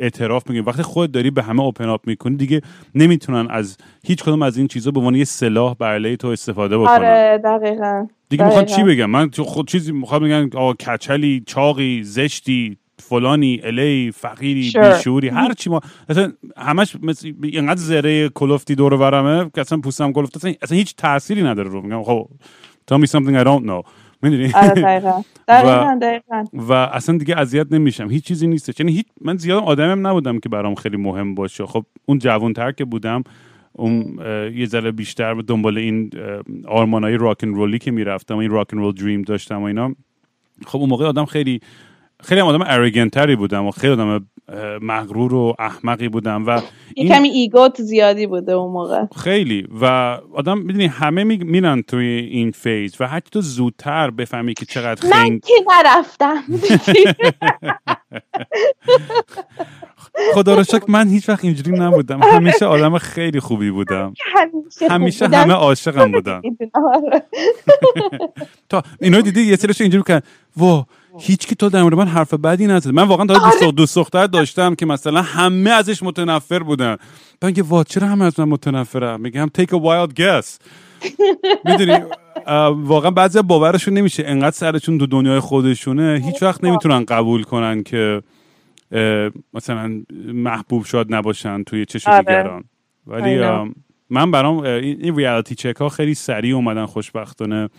اعتراف میگی وقتی خودت داری به همه اوپن اپ می‌کنی دیگه نمی‌تونن از هیچ کدوم از این چیزا به عنوان یه سلاح بر علیه تو استفاده بکنن. آره دقیقا. دیگه می‌خوان. چی بگم؟ من تو خود چیزی می‌خوام بگن آقا کچلی چاقی زشتی فلانی الی فقیری Sure. بیشوری هر چی ما اصلا همش مثل اینقدر زره کلفتی دور برمه که اصلا پوستم کلفت اصلا, اصلا هیچ تأثیری نداره رو میگم. خب tell me something I don't know. می‌دونی؟ آره دقیقا. دقیقا دقیقا. و اصلا دیگه اذیت نمیشم. هیچ چیزی نیستش. یعنی هیچ من زیاد آدمم نبودم که برام خیلی مهم باشه. خب اون جوانتر که بودم اون یه ذره بیشتر دنبال این آرمانای راکن رولی که می‌رفتم این راکن رول دریم داشتم و اینا. خب اون موقع آدم خیلی خیلی هم آدم ارگنتری بودم و خیلی آدم مغرور و احمقی بودم و این کمی ایگوت زیادی بوده اون موقع. خیلی. و آدم می‌دونی همه می- میرن توی این فیز و حتی تو زودتر بفهمی که چقدر من خنگ که نرفتم. خدا رو شکر من هیچ وقت اینجوری نبودم. همیشه آدم خیلی خوبی بودم. همیشه بودم. همه عاشقم بودن. آره. تا اینا دیدی؟ یه سرش اینجوری کردن وا هیچ کی تو در مورد من حرف بدی نزد من واقعا تا آره. دوست دختر داشتم که مثلا همه ازش متنفر بودن. من میگه وا چرا همه از من متنفرن میگم take a wild guess. می‌دونی واقعا بعضی باورشون نمیشه. انقدر سرشون تو دنیای خودشونه. هیچ وقت نمی‌تونن قبول کنن که مثلا محبوب شاد نباشن توی چشم آره. دیگران. ولی من برام این این reality check ها خیلی سریع اومدن خوشبختانه.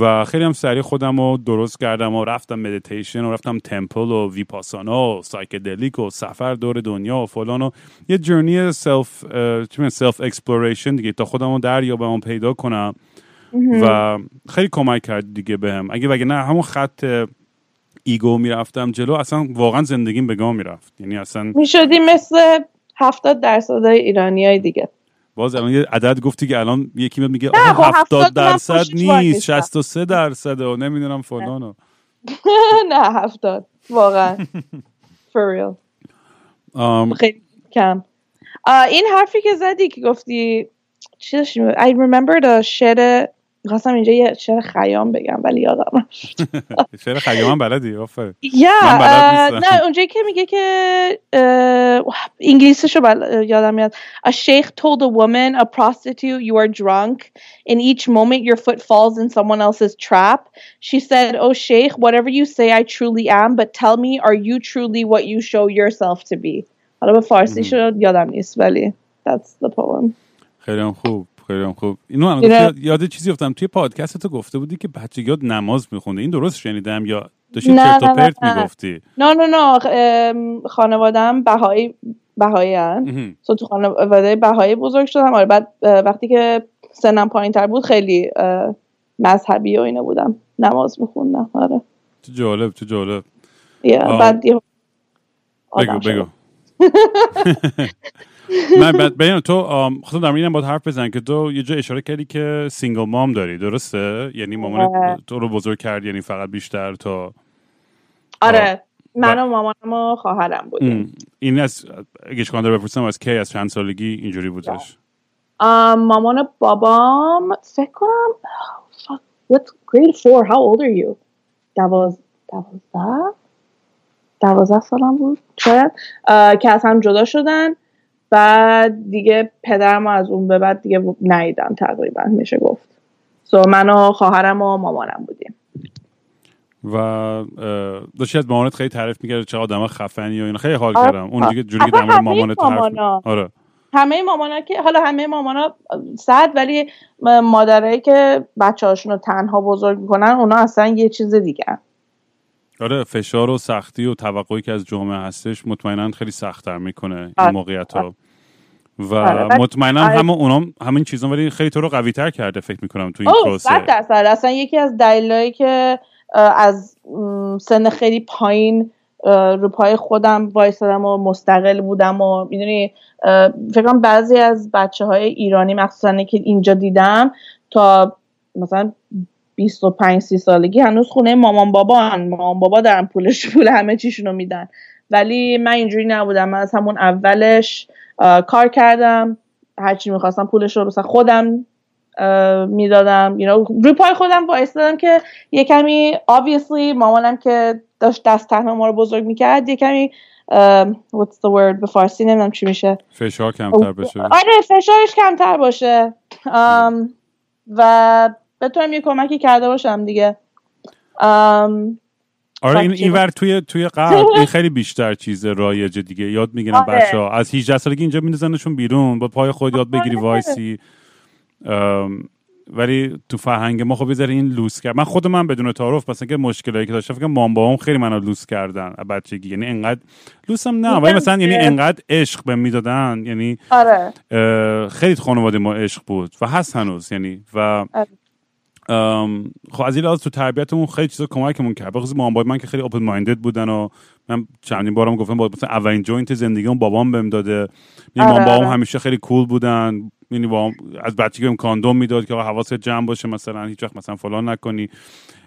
و خیلی هم سریع خودم رو درست کردم و رفتم مدیتیشن و رفتم temple و ویپاسانا و psychedelic و سفر دور دنیا و فلان و یه journey self self exploration دیگه تا خودم رو دریابم پیدا کنم. و خیلی کمک کرد دیگه بهم. اگه وگه نه همون خط ego می‌رفتم جلو اصلا واقعا زندگیم به گا می‌رفت. یعنی اصلا می‌شدی مثل هفتاد درصد ایرانی های دیگه. باز الان یه عدد گفتی که الان یکی میاد میگه نه، آقا خب 70 70 من درصد نیست نیستم. 63 درصده و نمی‌دونم فلان و. نه هفتاد. واقعا. For real. خیلی کم. این حرفی که زدی که گفتی چی I remembered a شعر خواستم اینجا یه شعر خیام بگم ولی یادم شعر خیام هم بلدی آفر یا. نه اونجایی که میگه که اه، انگلیسیشو بل... یادم میاد A sheikh told a woman, a prostitute, you are drunk. In each moment your foot falls in someone else's trap. She said, Oh sheikh, whatever you say I truly am, but tell me, are you truly what you show yourself to be? حالا به فارسی شد یادم نیست ولی that's the poem. خیلی خوب خیلی هم خوب. اینو الان اینه- گفتی، یاد چیزی افتم توی پادکست تو گفته بودی که بچگیات نماز میخونده این درست شنیدم یا داشتی نه، چرت و پرت. می‌گفتی؟ نه نه نه. خانوادم بهایی بهایی هن. so تو خانواده بهایی بزرگ شدم. آره بعد وقتی که سنم پایین تر بود خیلی مذهبی و اینا بودم. نماز میخوندم. آره. تو جالب تو جالب. آه. بعد بگو بگو. من بعد ببین تو خواستم در اینم باید حرف بزن که تو یه جا اشاره کردی که single mom داری درسته؟ یعنی مامانت آره. تو رو بزرگ کرد یعنی فقط بیشتر تا آره. من و مامانم و خواهرم بودیم. این از اگه داره بپرسم از کی؟ از چند سالگی؟ اینجوری بودش مامان و بابام فکر کنم fuck, what grade four? How old are you? دواز دوازده؟ دوازده سالم بود شاید. که از هم جدا شدن. بعد دیگه پدرم از اون به بعد دیگه ندیدم تقریبا میشه گفت. سو من و خواهرم و مامانم بودیم. و اه، داشتی از مامانت خیلی تعریف می‌کرد چه آدم خفنی و اینا. خیلی حال. کردم. اون دیگه جوری که در مامانت مامانا. آره. همه مامانا که حالا همه مامانا صد ولی مادرایی که بچه هاشون رو تنها بزرگ می‌کنن اونا اصلا یه چیز دیگه آره فشار و سختی و توقعی که از جامعه هستش مطمئنا خیلی سختتر می‌کنه این آره. موقعیت ها و آره. مطمئنا آره. همه اونام همین چیزا ولی خیلی تو رو قوی تر کرده فکر می‌کنم تو این پروسه درصد اصلا یکی از دلایلی که از سن خیلی پایین رو پای خودم وایسادم و مستقل بودم و می‌دونی فکر کنم بعضی از بچه های ایرانی مخصوصا که اینجا دیدم تا مثلا 25 30 سالگی هنوز خونه مامان بابا هن. مامان بابا دارن پولش پول همه چیشونو میدن. ولی من اینجوری نبودم. من از همون اولش کار کردم. هرچی می‌خواستم پولش رو مثلا خودم می‌دادم. You know, روی پای خودم وایستادم که یه کمی obviously مامانم که داشت دست تنها ما رو بزرگ می‌کرد یه کمی اه، what's the word به فارسی نمی‌دونم چی میشه. فشار کمتر بشه. آره فشارش کمتر باشه. ام، و بتونم یه کمکی کرده باشم دیگه. ام، آره این. اینور توی توی غرب این خیلی بیشتر چیز رایجه دیگه. یاد می‌گیرن آره. بچه ها از 18 سالگی اینجا میندازنشون بیرون. با پای خود یاد بگیری آره. وایسی. ام، ولی تو فرهنگ ما خب ذره این لوس کرد من خود من بدون تعارف مثلا که مشکلی که داشتم فکر مامان بابام خیلی منو لوس کردن بچگی. یعنی انقدر لوسم نه ولی مثلا یعنی انقدر عشق به می‌دادن. یعنی آره. خیلی خانواده ما عشق بود. و هست هنوز یعنی. و آره. ام، خب از این لحاظ تو تربیتمون خیلی چیزا کمکمون کرد. بخصوص مام من که خیلی open minded بودن و من چندین بارم گفتم با مثلا اولین joint زندگیمون بابام بهم داده. یعنی مام آره، بابام آره. همیشه خیلی cool بودن. یعنی با از بچگی بهم کاندوم می‌داد که آقا حواست جمع باشه مثلا هیچ وقت مثلا فلان نکنی.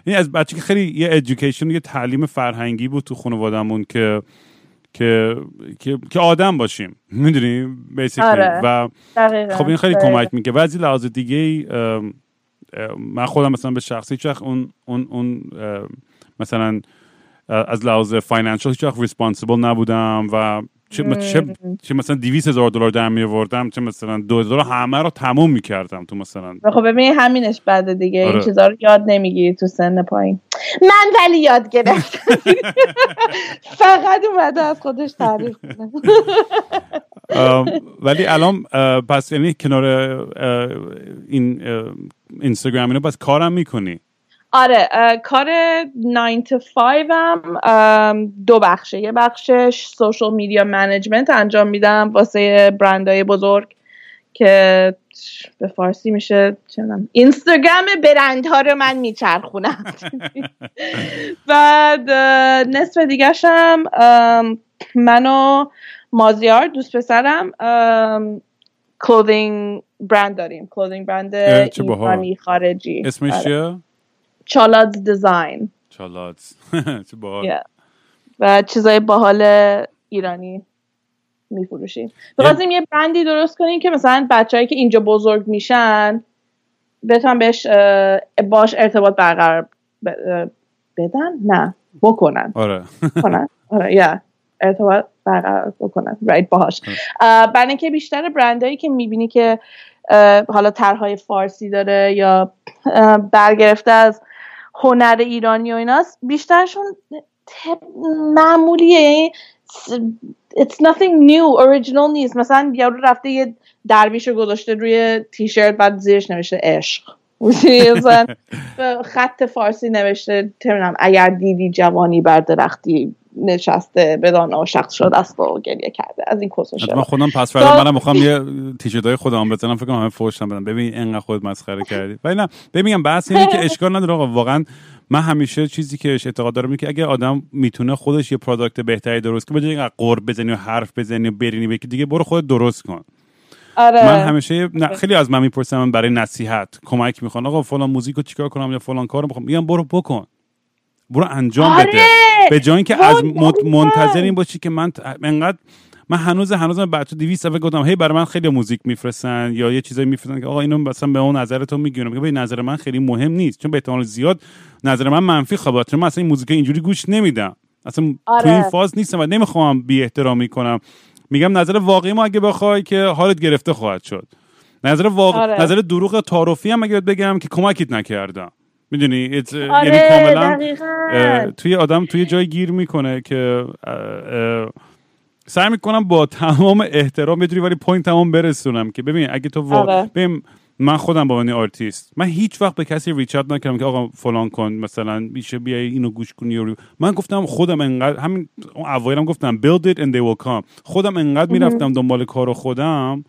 یعنی از بچگی خیلی یه education یه تعلیم فرهنگی بود تو خانوادهمون که که که, که آدم باشیم. می‌دونی؟ basically آره. و دقیقا خب این خیلی دقیقاً. کمک می‌کنه این لحاظ دیگه من خودم مثلا به شخصی وقت اون اون اون مثلا از لحاظ financial هیچ responsible نبودم و چه, چه, چه مثلا 200 هزار دلار در می آوردم چه مثلا 2000 همه رو تموم می‌کردم تو مثلا. خب ببین همینش بده دیگه آره. این چیزا رو یاد نمی‌گیری تو سن پایین. من ولی یاد گرفتم. فقط اومده از خودش تعریف کنه. ولی الان پس یعنی کنار این اینستاگرام اینو پس کارم می‌کنی آره کار 9 to 5 هم دو بخشه یه بخشش social media management انجام میدم واسه برندهای بزرگ که به فارسی میشه می‌دونم، اینستاگرام برندها رو من میچرخونم بعد نصف دیگرش هم ام، من و مازیار دوست پسرم clothing brand داریم. clothing brand. ایرانی خارجی. اسمش آره. چیه؟ چالاد دیزاین. چالات چه باحال. و چیزای باحال ایرانی میفروشیم. بخواستیم یه برندی درست کنیم که مثلا بچههایی که اینجا بزرگ میشن بتونن بهش باش ارتباط برقرار بدن؟ نه. بکنن. آره. کنن آره یا ارتباط برقرار بکنن. رایت باهاش. اه، برای اینکه بیشتر برندهایی که می‌بینی که حالا طرحهای فارسی داره یا برگرفته از هنر ایرانی و ایناست بیشترشون معمولیه. یعنی it's nothing new original نیست. مثلا یارو رفته یه درویش رو گذاشته روی تیشرت بعد زیرش نوشته عشق. خط فارسی نوشته اگر دیدی جوانی بر درختی نشسته بدان عاشق شده است و گریه کرده. از این کسوشه من خودم پس فردا منم می‌خوام یه تیشرت های خودم بزنم فکر کنم همه فوشم بدم. ببین اینقدر خود مسخره کردی. ولی نه ببینم بحث اینه که اشکال نداره آقا. واقعا من همیشه چیزی که اعتقاد دارم اینه که اگه آدم می‌تونه خودش یه product بهتری درست کنه بجای غر بزنی و حرف بزنی و برینی یکی دیگه برو خودت درست کن. آره. من همیشه نه خیلی از من می‌پرسم برای نصیحت کمک می‌خوان آقا فلان موزیک رو چیکار کنم یا فلان کارو می‌خوام؟ میگم برو بکن. برو انجام آره! بده. به جای اینکه از. منتظر این باشی که من انقدر من هنوز هنوز من بچه 200 صفحه گفتم هی برای من خیلی موزیک میفرستن یا یه چیزایی میفرستن که آقا اینو مثلا به اون نظرتون می‌گیرم میگم ببین نظر من خیلی مهم نیست چون به احتمال زیاد نظر من منفی خواهد چون من اصلا این موزیک اینجوری گوش نمیدم اصلا آره. تو این فاز نیستم و نمی‌خوام بی احترامی کنم میگم نظر واقعی ما اگه بخوای که حالت گرفته خواهد شد نظر واقع آره. نظر دروغ تعارفی هم اگه بگم که کمکت نکردم می‌دونی it's- آره یعنی کاملا دقیقاً. توی آدم توی جای گیر می‌کنه که اه، سعی می‌کنم با تمام احترام بدونی ولی point تمام برسونم که ببین اگه تو آره. ببین من خودم با عنوان آرتیست من هیچ وقت به کسی reach out نکردم که آقا فلان کن مثلا میشه بیای اینو گوش کنی یا من گفتم خودم انقدر همین اوایلم گفتم build it and they will come خودم انقدر می‌رفتم دنبال کار خودم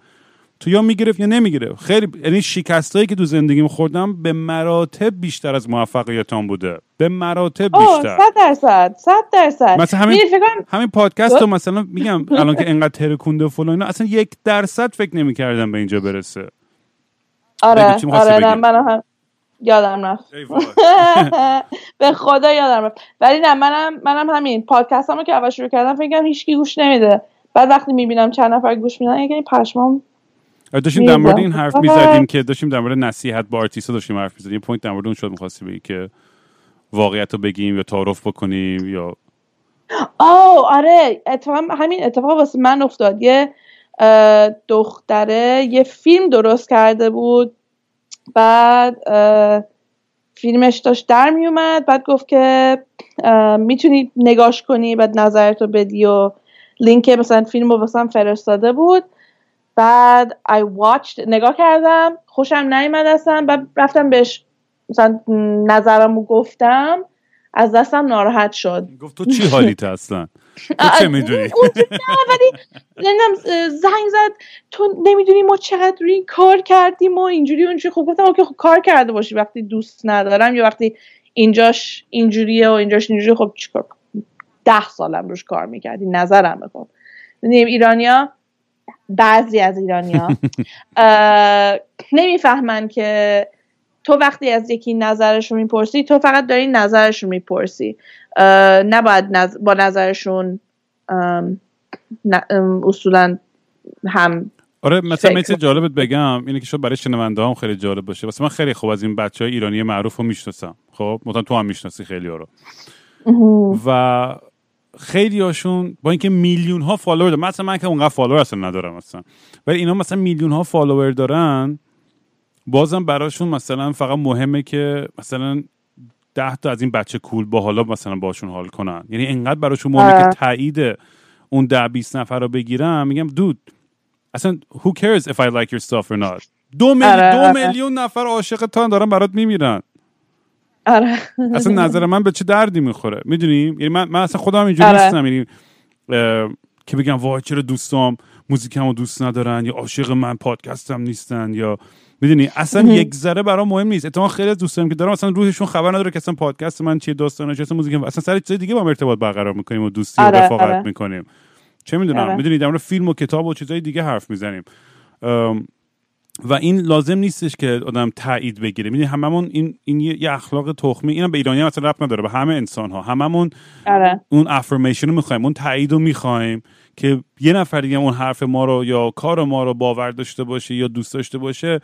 تو یا می‌گرفت یا نمی‌گرفت. خیلی یعنی شکستایی که تو زندگیم خوردم به مراتب بیشتر از موفقیتام بوده. به مراتب بیشتر. صد درصد صد درصد. مثلا همین- می‌دونی فکر کنم همین پادکست رو مثلا میگم الان که انقدر ترکونده و فلان اینا اصلا یک درصد فکر نمی‌کردم به اینجا برسه. آره آره؟ منم هم یادم رفت. به خدا یادم رفت. ولی نه منم منم همین پادکست همو که اول شروع کردم فکر کنم هیچکی گوش نمیده. بعد وقتی می‌بینم چند نفر گوش میدن یکی پشمام داشتیم در مورد. این حرف آره. می‌زدیم که داشتیم در مورد نصیحت با آرتیستا داشتیم حرف می‌زدیم. یه point در مورد اون شد می‌خواستی بگی که واقعیت رو بگیم یا تعارف بکنیم یا آه آره اتفاقا همین اتفاق واسه من افتاد. یه دختره یه فیلم درست کرده بود. بعد فیلمش داشت در میومد بعد گفت که می‌تونی نگاش کنی بعد نظرتو بدی و لینک مثلا فیلم رو واسم فرستاده بود. بعد I watched نگاه کردم خوشم نیومد اصلا بعد رفتم بهش مثلا نظرمو گفتم از دستم ناراحت شد. گفت تو چی حالیت اصلا؟ تو چه می‌دونی؟ ولی زنگ زد تو نمی‌دونی ما چقدر روی این کار کردیم و اینجوری اونجوری. خب گفتم که خب کار کرده باشی وقتی دوست ندارم یا وقتی اینجاش اینجوریه و اینجاش اینجوری خب چیکار؟ ده سالم روش کار می‌کردی نظرم می‌دونیم ایرانیا بعضی از ایرانیا نمی‌فهمن که تو وقتی از یکی نظرشون می‌پرسی تو فقط داری نظرشون می‌پرسی. اه، نباید نظ- با نظرشون اصولا هم آره مثلا من چیز جالبت بگم اینه که شاید برای شنونده هم خیلی جالب باشه. واسه من خیلی خوب از این بچه های ایرانی معروف رو می‌شناسم. خب مثلا تو هم می‌شناسی خیلی ها رو و خیلی هاشون با اینکه میلیون ها follower دارن مثلا من که اونقدر follower اصلا ندارم مثلا ولی اینا مثلا میلیون ها فالوور دارن بازم براشون مثلا فقط مهمه که مثلا ده تا از این بچه کول با حالا مثلا باشون حال کنن یعنی انقدر براشون مهمه. که تایید اون ده 20 نفر رو بگیرم میگم دود اصلا who cares if I like your stuff or not دو. آره، دو آره. میلیون نفر عاشق تا دارن برات میمیرن آره. اصلا نظر من به چه دردی می‌خوره؟ می‌دونی؟ یعنی من, من اصلا خودم اینجوری آره. نیستم. یعنی که بگم وای چرا دوستام موزیکمو دوست ندارن یا عاشق من پادکستم نیستن یا می‌دونی؟ اصلا یک ذره برام مهم نیست. اتفاقا خیلی از دوستان که دارم اصلا روحشون خبر نداره که اصلا پادکست من چیه داستانش اصلا موزیک اصلا سر چیز دیگه با هم ارتباط برقرار می‌کنیم و دوستی و آره، رفاقت آره. می‌کنیم. چه می‌دونم؟ آره. می‌دونی؟ در مورد فیلم و کتاب و چیزای دیگه حرف می‌زنیم. و این لازم نیستش که آدم تایید بگیره. می‌دونی هممون این این یه, اخلاق تخمی اینم به ایرانی هم اصلا ربط نداره به همه انسان ها هممون آره. اون affirmation رو می‌خوایم اون تایید رو می‌خوایم که یه نفر دیگه اون حرف ما رو یا کار ما رو باور داشته باشه یا دوست داشته باشه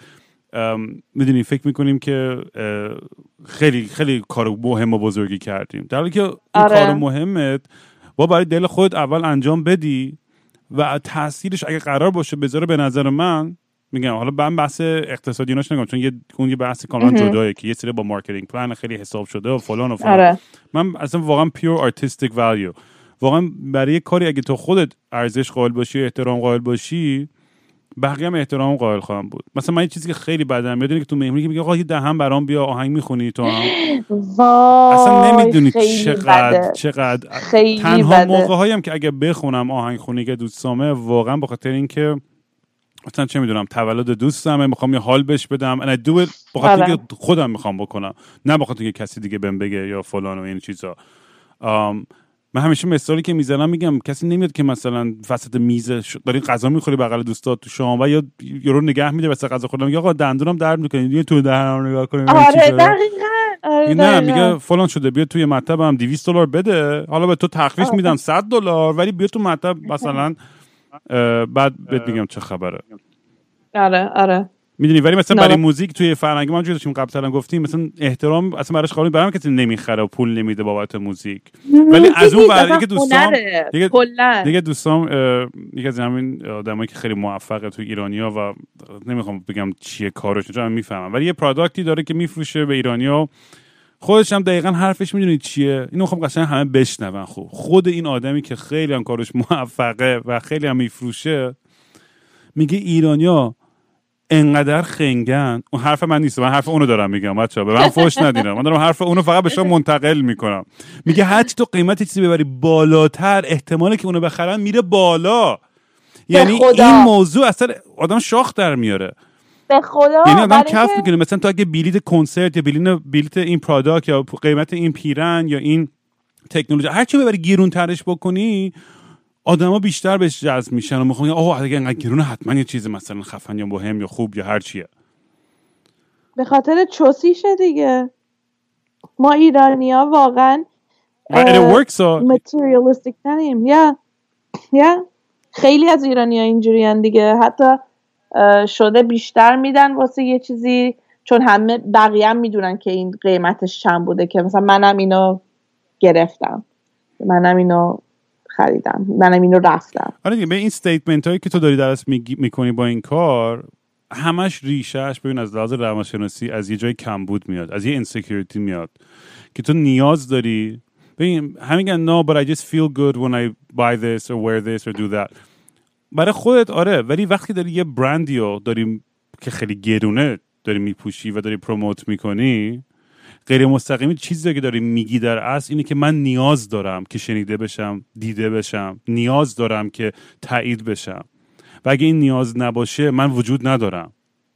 می‌دونی فکر می‌کنیم که خیلی خیلی کار مهم و بزرگی کردیم. در حالی که این آره. کار مهمت با برای دل خود اول انجام بدی و تاثیرش اگه قرار باشه بذاره به نظر من میگم حالا من بحث اقتصادی ایناش نگم چون یه اون یه بحث کاملا جدایه که یه سری با marketing plan خیلی حساب شده و فلان و فلان. آره. من اصلا واقعا پیور artistic value. واقعا برای یه کاری اگه تو خودت ارزش قائل باشی احترام قائل باشی بقیه هم احترام قائل خواهم بود. مثلا من یه چیزی که خیلی بدم میاد که تو مهمونی که میگه آقا یه دهم برام بیا آهنگ می‌خونی تو هم. اصلا نمی‌دونی خیلی چقدر بده. چقدر خیلی تنها بده. موقع هایم که اگه بخونم آهنگ خونی که دوستامه واقعا به خاطر اینکه مثلا چه می‌دونم تولد دوستمه می‌خوام یه حال بهش بدم do it به خاطر. اینکه خودم می‌خوام بکنم نه به خاطر اینکه کسی دیگه بهم بگه یا فلان و این چیزا آم، من همیشه مثالی که می‌زنم میگم کسی نمیاد که مثلا وسط میز داری غذا می‌خوری بغل دوستات تو شام و یا یورو نگه میده وسط غذا خوردن میگه آقا دندونم درد می‌کنه یه تو دهنم نگاه کنیم آره. دقیقاً آره نه. میگه فلان شده بیا توی مطبم 200 دلار بده حالا به تو تخفیف. میدم 100 دلار ولی بیا تو مطب مثلا بعد بهت میگم چه خبره. آره آره. می‌دونی ولی مثلا. برای موزیک توی فرهنگ ما داشتیم قبلا گفتیم مثلا احترام اصلا براش قانون برام کسی نمی‌خره و پول نمیده بابت موزیک. ولی از اون نیست، ور اصلا دیگه. دیگه- اه، یکی از همین آدمایی که خیلی موفقه توی ایرانیا و نمی‌خوام بگم چیه کارش چون می‌فهمم. ولی یه پروداکتی داره که میفروشه به ایرانیا خودش هم دقیقا حرفش می‌دونید چیه؟ اینو خب قشنگ همه بشنون. خب خود این آدمی که خیلی هم کارش موفقه و خیلی هم میفروشه میگه ایرانیا انقدر خنگن. اون حرف من نیست من حرف اونو دارم میگم بچا به من فوش ندیدم من دارم حرف اونو فقط به شما منتقل می‌کنم. میگه هرچی تو قیمت چیزی ببری بالاتر احتمالی که اونو بخرن میره بالا. یعنی خدا. این موضوع اصلا آدم شاخ در میاره. به خدا یعنی آدم کف می‌کنه. مثلا تو اگه بلیت کنسرت یا بلیت بلیت این پراداکت یا قیمت این پیرن یا این تکنولوژی هر چی ببری گیرون ترش بکنی آدما بیشتر بهش جذب میشن و می‌خوان اوه اگه اینقدر گیرونه حتما یه چیز مثلا خفن یا مهم یا خوب یا هر چیه. به خاطر چوسیشه دیگه. ما ایرانیا واقعا متریالیستیک تریم. یا یا خیلی از ایرانی ها اینجوری دیگه. حتی شده بیشتر میدن واسه یه چیزی چون همه بقیه هم می‌دونن که این قیمتش چند بوده که مثلا منم اینو گرفتم. منم اینو خریدم. منم اینو رفتم. آره دیگه به این statement هایی که تو داری درست می‌کنی با این کار همش ریشه‌ش ببین از لحاظ روانشناسی از یه جای کمبود میاد از یه insecurity میاد که تو نیاز داری. ببین همین میگن no but I just feel good when I buy this or wear this or do that. برای خودت آره ولی وقتی داری یه برندی رو داری که خیلی گرونه داری میپوشی و داری promote می‌کنی غیر مستقیمی چیزی که داری میگی در اصل اینه که من نیاز دارم که شنیده بشم دیده بشم نیاز دارم که تایید بشم. و اگه این نیاز نباشه من وجود ندارم.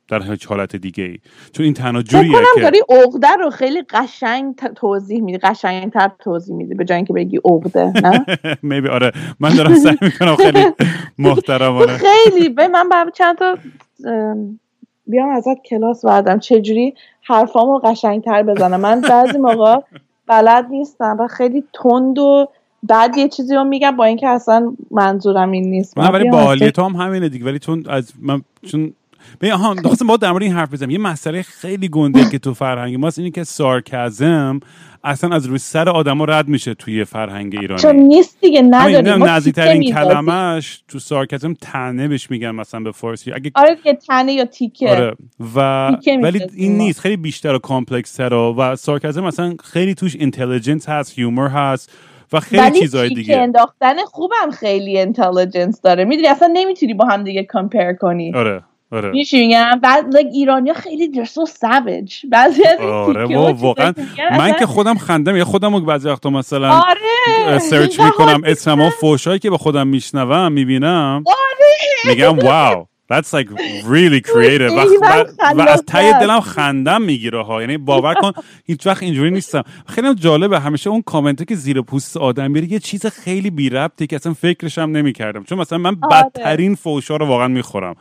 در هیچ حالت دیگه ای چون این تنها جوریه که داری عقده رو خیلی قشنگ توضیح میدی قشنگتر توضیح میدی به جای اینکه بگی عقده نه؟ Maybe آره. من دارم سعی می‌کنم خیلی محترمانه. خیلی به من برای چند تا ام، بیام ازت کلاس بردم چجوری حرفامو قشنگتر بزنم؟ من بعضی موقع بلد نیستم و خیلی تند و بعد یه چیزی رو میگم با اینکه اصلا منظورم این نیست. من ولی از- تو هم همینه دیگه. ولی چون از من چون ببین آها خواستم با در مورد این حرف بزنم یه مسئله خیلی گنده که تو فرهنگ ماست اینه که سارکازم اصلا از روی سر آدما رد میشه توی فرهنگ ایرانی. چون نیست دیگه نداریم. نزدیکترین. کلمش تو sarcasm طعنه بهش میگن مثلا به فارسی. اگه آره دیگه طعنه یا تیکه. آره و تیکه ولی این. نیست. خیلی بیشتر و complex تر و sarcasm مثلا خیلی توش intelligence هست humor هست و خیلی چیزهای تیکه دیگه. انداختن خوبم خیلی intelligence داره. می‌دونی اصلا نمی‌تونی با هم دیگه compare کنی. آره. آره. میگم بعد like ایرانیا خیلی so savage. بعضی از آره واقعا. من که خودم خودم یا خودم رو بعضی وقتا مثلا آره. سرچ می‌کنم اسم و فوشایی که به خودم میشنوم می‌بینم. آره. میگم wow That's like really creative. و, از ته. دلم خندم می‌گیره ها. یعنی باور کن هیچ وقت اینجوری نیستم. خیلی هم جالبه همیشه اون کامنته که زیر پوست آدم میره یه چیز خیلی بی ربطی که اصلا فکرش هم نمی‌کردم. چون مثلا من آره. بدترین فوشا رو واقعا می‌خورم.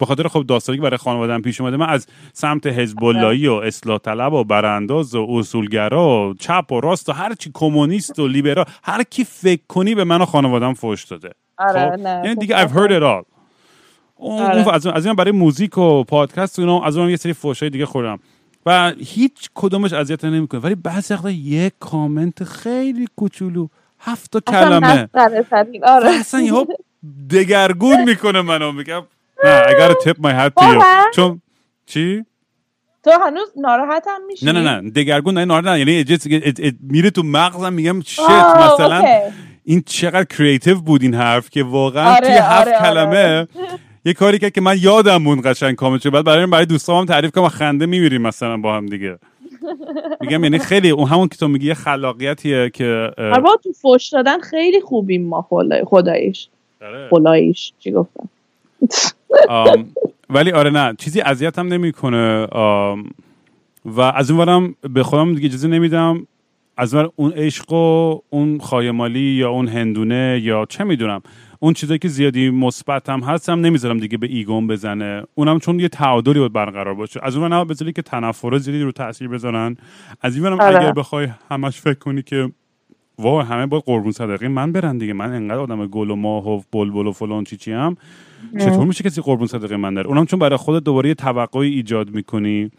به خاطر خب داستانی که برای خانواده‌ام پیش اومده من از سمت حزب اللهی و اصلاح طلب و برانداز و اصولگرا و چپ و راست و هر چی کمونیست و لیبرال هر کی فکر کنی به من و خانواده‌ام فوش داده. آره خب؟ نه یعنی دیگه I've heard it all. اون آره. اون از از این برای موزیک و پادکست و اینا از اون یه سری فوشای دیگه خوردم. و هیچ کدومش اذیت نمی‌کنه. ولی بعضی وقتا یک کامنت خیلی کوچولو هفت تا اصلا کلمه. و آره. اصلا یهو دگرگون می‌کنه منو میگم نه I gotta tip my hat to you؟ چون چی؟ تو هنوز ناراحت هم میشی نه نه نه دگرگون نه نه نه یعنی میره تو مغزم میگم شت مثلا. این چقدر کریتیو بود این حرف که واقعا آره، توی هفت آره، آره. کلمه یه کاری کرد که من یادم موند قشنگ کامنت شد بعد برای برای دوستام هم تعریف کنم و خنده میمیریم مثلا با هم دیگه میگم یعنی خیلی اون همون که تو میگی یه خلاقیتیه که آره تو فوش دادن خیلی خوبیم ما خدا- خداییش آره. خداییش چی گفتم ولی آره نه چیزی اذیتم نمی‌کنه. و از اون ورم به خودم دیگه اجازه نمیدم. از اون عشق و اون خایمالی یا اون هندونه یا چه می‌دونم اون چیزایی که زیادی مثبت هم هست هم نمی‌ذارم دیگه به ایگون بزنه. اونم چون یه تعادلی باید برقرار باشه. از اون نه بذاری که تنفر زیادی رو تاثیر بذارن. از این آره. اگر بخوای همش فکر کنی که وای همه باید قربون صدقه. من برن دیگه. من انقدر آدم گل و ماه و بلبل و فلان چی چی هم چطور میشه کسی قربون صدقه من داره اونم چون برای خودت دوباره یه توقعی ایجاد می‌کنی.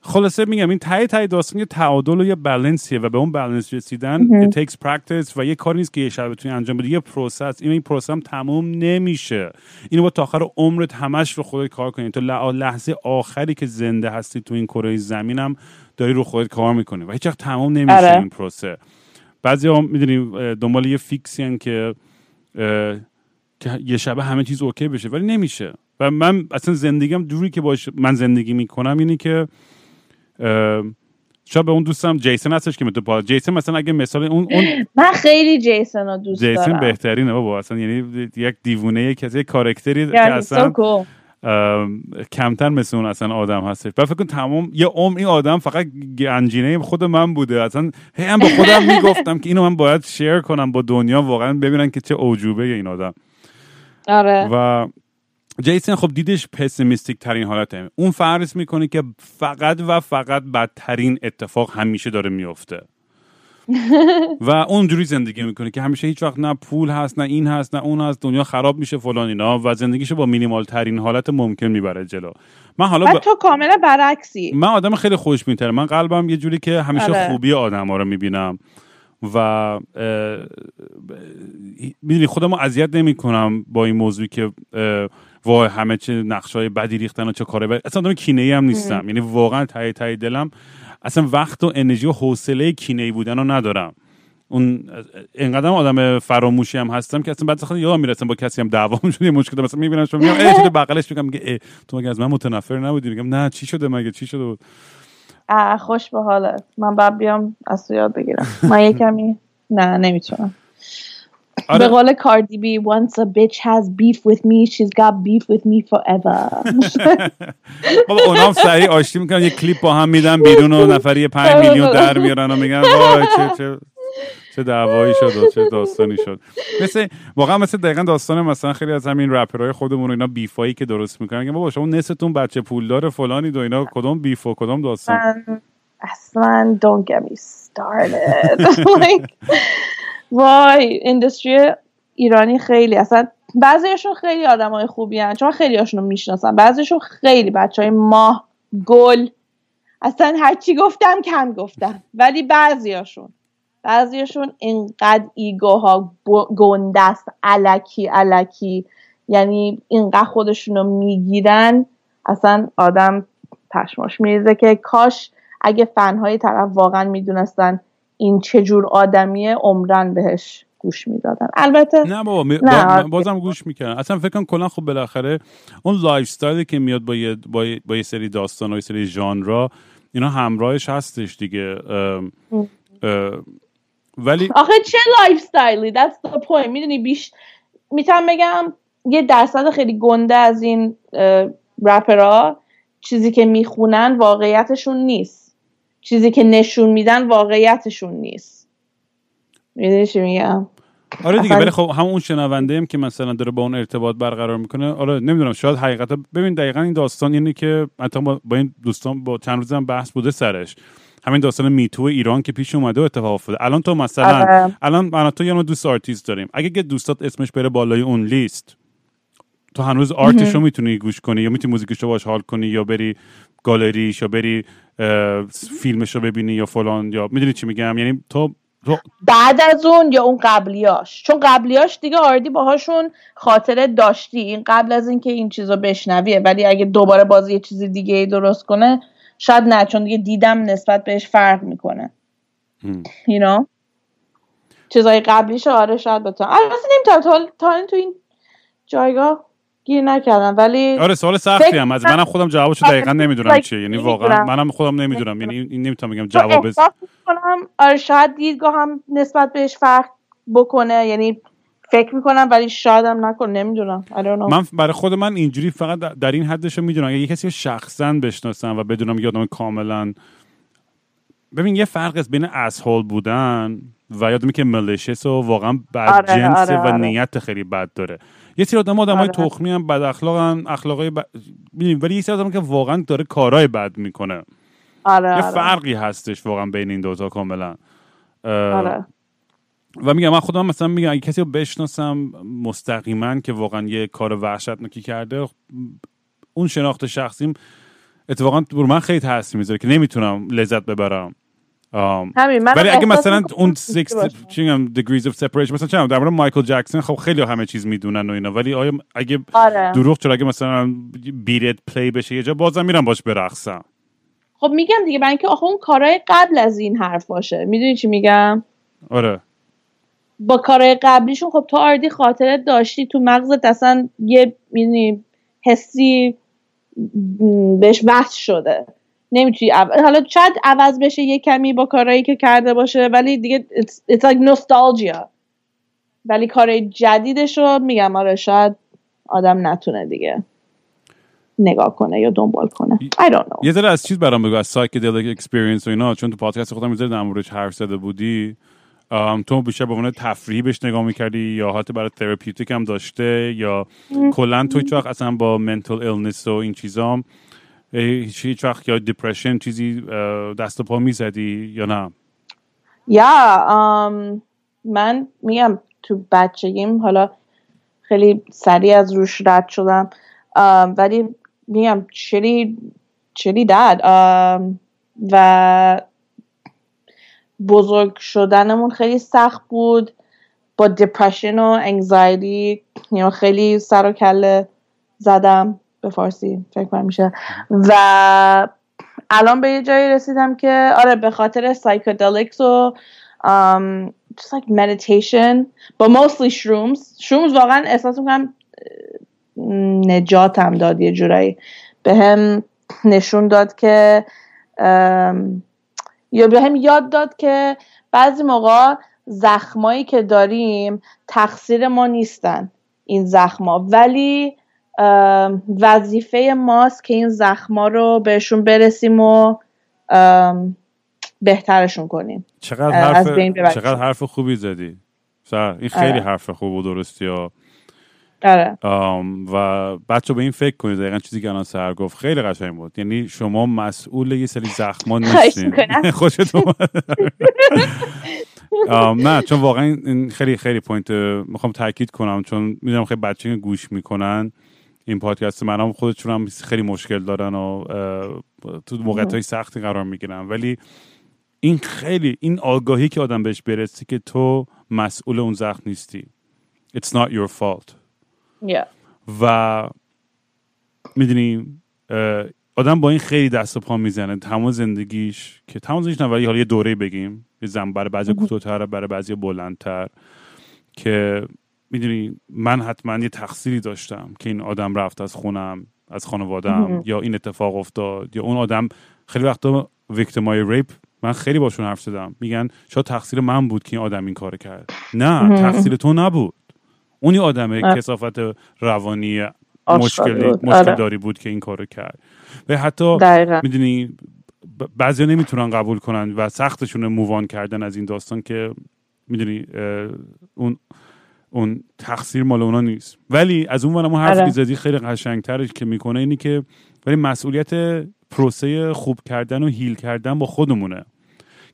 خلاصه میگم این ته ته داستان یه تعادل و یه بالانسیه و به اون بالانس رسیدن takes practice و یه کاری نیست که یه شب بتونی انجام بدی. یه process این این process هم تموم نمیشه. اینو با تا آخر عمرت همش رو خودت کار کنی. تا لحظه آخری که زنده هستی تو این کره زمینم داری رو خودت کار می‌کنی و هیچ وقت تموم نمیشه آره. این پروسه بعضی هم می‌دونی دنبال یه fix ی که که یه شبه همه چیز okay بشه ولی نمیشه و من اصلا زندگیم دوری که باش من زندگی می‌کنم اینه که شاید به اون دوستم جیسن هستش که پا جیسن مثلا اگه مثال اون, اون من خیلی جیسن رو دوست جیسن دارم بهترینه بابا اصلا یعنی یک دیوونه کسی یک کارکتری که he's اصلا so cool. کمتر مثل اون اصلا آدم هستش. و فکر کن تمام یه عمر این آدم فقط گنجینه خود من بوده. اصلا هی هم به خودم می‌گفتم که اینو من باید شیر کنم با دنیا واقعا ببینن که چه اوجوبه این آدم. آره. و جیسن خب دیدش پسیمیستیک ترین حالته. اون فرض می‌کنه که فقط و فقط بدترین اتفاق همیشه داره میفته و اونجوری زندگی می‌کنه که همیشه هیچ وقت نه پول هست نه این هست نه اون هست دنیا خراب میشه فلان اینا و زندگیشو با مینیمال ترین حالت ممکن می‌بره جلو. من حالا ب... تو کاملا برعکسی. من آدم خیلی خوش میتره من قلبم یه جوری که همیشه آره. خوبی آدم ها رو می‌بینم و می‌دونی خودم رو اذیت نمی کنم با این موضوع که وای همه چه نقشای بدی ریختن و چه کاره. بدی اصلا آدم کینه ای هم نیستم. یعنی واقعا تای تای دلم اصلا وقت و انرژی و حوصله کینه بودن رو ندارم. اون اینقدر آدم فراموشی هم هستم که اصلا بعد خود یادم می‌رسم با کسی هم دعوام شده مشکل مثلا می‌بینم شما میگم ای شده بغلش میگم میگه تو مگه از من متنفر نبودی؟ میگم نه چی شده مگه؟ چی شده بود؟ خوش به حالت. من باید بیام از تو یاد بگیرم. من یه کمی نه نمی‌تونم. به آره قول کاردی بی once a bitch has beef with me she's got beef with me forever. بابا اونام سریع آشتی می‌کنن یه کلیپ با هم میدن بیرون و نفری یه پنج میلیون در میارن و میگن وای چه چه چه دعوایی شد و چه داستانی شد. مثل واقعا مثل دقیقا داستان مثلا خیلی از همین رپرهای خودمون و اینا بیفایی که درست می‌کنن میگن بابا شما نصفتون بچه پولدار فلانی و اینا کدوم بیف و کدوم داستان؟ اصلا don't get me started. Like وای اندستری ایرانی خیلی اصلا بعضیشون خیلی آدم های خوبی هن. چون خیلی هاشون رو می‌شناسم بعضیشون خیلی بچه های ماه گل اصلا هرچی گفتم کم گفتم ولی بعضیاشون بعضیاشون اینقدر ایگوها است علکی علکی یعنی اینقدر خودشون رو می‌گیرن اصلا آدم پشماش میریزه که کاش اگه فنهای طرف واقعا می‌دونستن این چه جور آدمیه عمراً بهش گوش می‌دادن. البته نه بابا می- نه، با-. بازم گوش می‌کنن اصلا فکر کنم کلا خب بالاخره اون lifestyle ی که میاد با یه, با یه, با یه سری داستان و یه سری ژانرا اینا همراهش هستش دیگه. ام، اه، ولی آخه چه lifestyle ی that's the point. می‌دونی بیش می‌تونم بگم یه درصد خیلی گنده از این رپرها چیزی که می‌خونن واقعیتشون نیست. چیزی که نشون میدن واقعیتشون نیست. می‌دونی چی میگم؟ آره دیگه ولی خب همون شنونده هم که مثلا داره با اون ارتباط برقرار می‌کنه آره نمی‌دونم شاید حقیقتا ببین دقیقا این داستان اینه که حتی با, با این دوستان با چند روز هم بحث بوده سرش. همین داستان MeToo ایران که پیش اومده و اتفاق افتاده. الان تو مثلا آره. الان من تو یه دوست آرتیست داریم. اگه یه دوستات اسمش بره بالای اون لیست تو هنوز آرتش رو می‌تونی گوش کنی یا می‌تونی موزیکش رو باش حال کنی یا بری گالریش یا بری فیلمش رو ببینی یا فلان یا می‌دونی چی میگم؟ یعنی تو بعد از اون یا اون قبلیاش؟ چون قبلیاش دیگه آردی باهاشون خاطره داشتی. این قبل از اینکه این چیزو بشنویه. ولی اگه دوباره بازی یه چیز دیگه ای درست کنه شاید نه چون دیگه دیدم نسبت بهش فرق می‌کنه. هم. you know? چیزای قبلیش آره شاید بتونم. البته نمی‌تونم تا, تا الان تو این جایگاه گیر نکردم ولی آره سوال سختی هم از کنم- منم خودم جوابشو دقیقا نمی‌دونم چیه یعنی. واقعا منم خودم نمی‌دونم یعنی این نمی‌تونم بگم جواب می‌کنم آره شاید دیدگاه هم نسبت بهش فرق بکنه یعنی فکر می‌کنم ولی شاید هم نکنه نمی‌دونم. من برای خود من اینجوری فقط در- این حدش می‌دونم اگه یه کسی شخصا بشناسم و بدونم یه آدم کاملا ببین یه فرق است بین اسهول بودن و یادمی که ملشس و واقعا بد آره، جنسه آره، و آره. نیت خیلی بد داره یه سری آدم آدم های آره. تخمی هم بد اخلاقن اخلاقای بد... می‌دونی، ولی یه سری آدم که واقعا داره کارهای بد می‌کنه آره یه آره. فرقی هستش واقعا بین این دوتا کاملا اه، آره. و میگم من خودم مثلا میگم اگه کسی رو بشناسم مستقیما که واقعا یه کار وحشتناکی کرده اون شناخت شخصیم اتفاقا بر من خیلی تاثیر می‌ذاره که نمی‌تونم لذت ببرم آم، همین من ولی اگه مثلا اون دوستی 6 باشم. چی میگم degrees of separation مثلا چند در مورد مایکل جکسون خب خیلی همه چیز می‌دونن و اینا ولی آیا اگه آره. دروغ چرا اگه مثلا Beat It play بشه یه جا بازم میرم باش برقصم خب میگم دیگه برای اینکه آخه اون کارهای قبل از این حرف باشه. می‌دونی چی میگم؟ آره. با کارهای قبلیشون خب تو already خاطرت داشتی تو مغزت اصلا یه می‌دونی حسی بهش وصل شده. نمی‌تونی عو- حالا شاید عوض بشه یه کمی با کارهایی که کرده باشه ولی دیگه it's, it's like nostalgia. ولی کارهای جدیدش رو میگم آره شاید آدم نتونه دیگه نگاه کنه یا دنبال کنه. I don't know. یه ذره از چیز برام بگو از psychedelic experience و اینا چون تو پادکست خودم ذره در موردش حرف زده بودی. تو بیشتر به عنوان تفریحی بهش نگاه می‌کردی یا حتی برای therapeutic هم داشته یا کلا تو هیچ وقت اصلا با mental illness و این چیزا هم، اه، هیچ وقت یا depression چیزی دست و پا می‌زدی یا نه؟ yeah um, من میگم تو بچگیم حالا خیلی سریع از روش رد شدم um, ولی میگم چلی چلی داد um, و بزرگ شدنمون خیلی سخت بود. با depression و anxiety know, خیلی سر و کله زدم. به فارسی فکر کنم میشه. و الان به یه جایی رسیدم که آره به خاطر psychedelics و um, just like meditation but mostly shrooms. Shrooms واقعا احساس می‌کنم نجاتم داد یه جورایی. به هم نشون داد که ام، یا به هم یاد داد که بعضی موقع زخمایی که داریم تقصیر ما نیستن این زخما ولی وظیفه ماست که این زخما رو بهشون برسیم و بهترشون کنیم. چقدر حرف. چقدر حرف خوبی زدی. سر این خیلی آره. حرف خوب و درستی ها. آره. و بچه به این فکر کنید. دقیقا چیزی که الان سر گفت خیلی قشنگ بود. یعنی شما مسئول یه سری زخما نیستین. می‌کنم. خوشت اومد. آم، نه چون واقعا این خیلی خیلی point می‌خوام تاکید کنم. چون می‌دونم خیلی بچه گوش می‌کنن. این پادکست من هم خودشون هم خیلی مشکل دارن و تو موقعیت های سختی قرار می‌گیرن. ولی این خیلی این آگاهی که آدم بهش برسی که تو مسئول اون زخم نیستی. It's not your fault. Yeah. و می‌دونی آدم با این خیلی دست و پا می‌زنه. تمام زندگیش که تمام زندگیش نه ولی حالا یه دوره بگیم. یه زن برای بعضی کوتاه‌تر برای بعضی بلندتر. که می‌دونی من حتما یه تقصیری داشتم که این آدم رفت از خونم از خانوادم یا این اتفاق افتاد یا اون آدم خیلی وقتا ویکتیمای ریپ من خیلی باشون حرف زدم. میگن شاید تقصیر من بود که این آدم این کار کرد. نه تقصیر تو نبود. اونی آدم. کسافت روانی بود. مشکل آره. داری بود که این کارو کرد. و حتی می‌دونی بعضی نمی‌تونن قبول کنن و سختشون مووان کردن از این داستان که می‌دونی اون اون تقصیر مال اونا نیست. ولی از اون ورم اون حرفی آره. زدی خیلی قشنگترش که می‌کنه اینی که ولی مسئولیت پروسه خوب کردن و هیل کردن با خودمونه.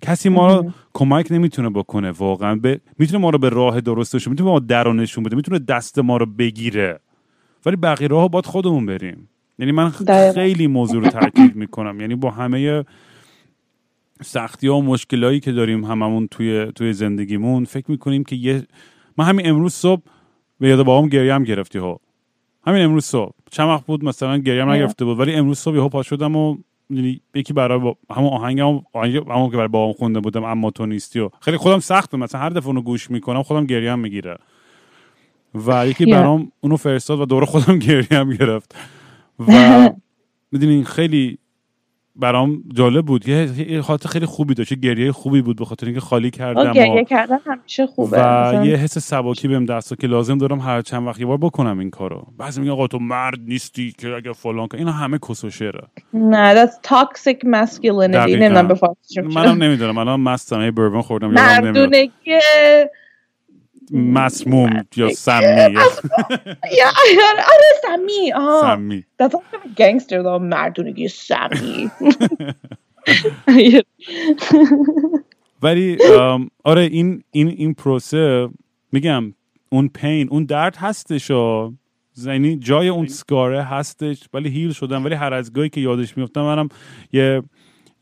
کسی ما رو کمک نمی‌تونه بکنه واقعا. به می‌تونه ما رو به راه درستش می‌تونه ما درونشون بده می‌تونه دست ما رو بگیره. ولی بقیه راه باید خودمون بریم. یعنی من. خیلی موضوع رو تاکید می‌کنم. یعنی با همه سختی ها و مشکلایی که داریم هممون توی توی زندگیمون فکر می‌کنیم که یه من همین امروز صبح به یاد بابام گریه هم گرفتی ها. همین امروز صبح. چند وقت بود مثلا گریه هم نگرفته بود ولی امروز صبح یهو پا شدم و یعنی یکی برای با... همون آهنگم آهنگ همون که برای بابام خونده بودم اما تو نیستی و خیلی خودم سخته مثلا هر دفعه اونو گوش می‌کنم خودم گریه هم می‌گیره و یکی. برام اونو فرستاد و دوره خودم گریه هم گرفت. و می‌دونین خیلی برام جالب بود. یه حالت خیلی خوبی داشت. یه گریه خوبی بود به خاطر اینکه خالی کردم گریه کردن همیشه خوبه. و مثلا- یه حس سباکی بهم دست که لازم دارم هر چند وقت یه بار بکنم این کارو. بعضی میگن آقا تو مرد نیستی که اگه فلان کن اینا همه کس و شعره. نه that's toxic masculinity. نمی‌دونم به فارسی. منم نمی‌دونم. الان مستم یه بربن خوردم مردونگی مسموم یا سمی yeah آره آره سمی. سمی. that's like gangster though مردونگی سمی. ولی آره این این این پروسه میگم اون pain اون درد هستش و یعنی جای اون scar ه هستش ولی heal شدم ولی هر از گاهی که یادش میفتم منم یه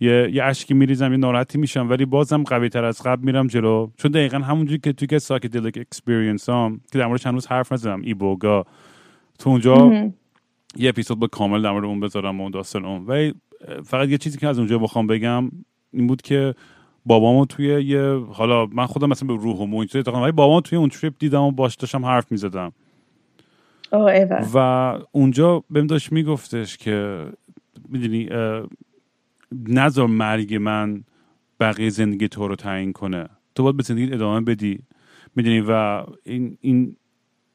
یه یه اشکی میریزم یه ناراحتی میشم ولی بازم قوی تر از قبل میرم جلو. چون دقیقا همونجوری که توی که psychedelic experience هم که در موردش هنوز حرف نزدم iboga تو اونجا یه اپیزود با کامل در مورد اون بذارم و اون داستان اون. ولی فقط یه چیزی که از اونجا بخوام بگم این بود که بابامو توی یه حالا من خودم مثلا به روح و اینطوری ولی بابامو توی اون تریپ دیدم و باش داشتم حرف می‌زدم. و اونجا بهم داشت میگفتش که می‌دونی نظر مرگ من بقیه زندگی تو رو تعیین کنه. تو باید به زندگی ادامه بدی. می‌دونی؟ و این این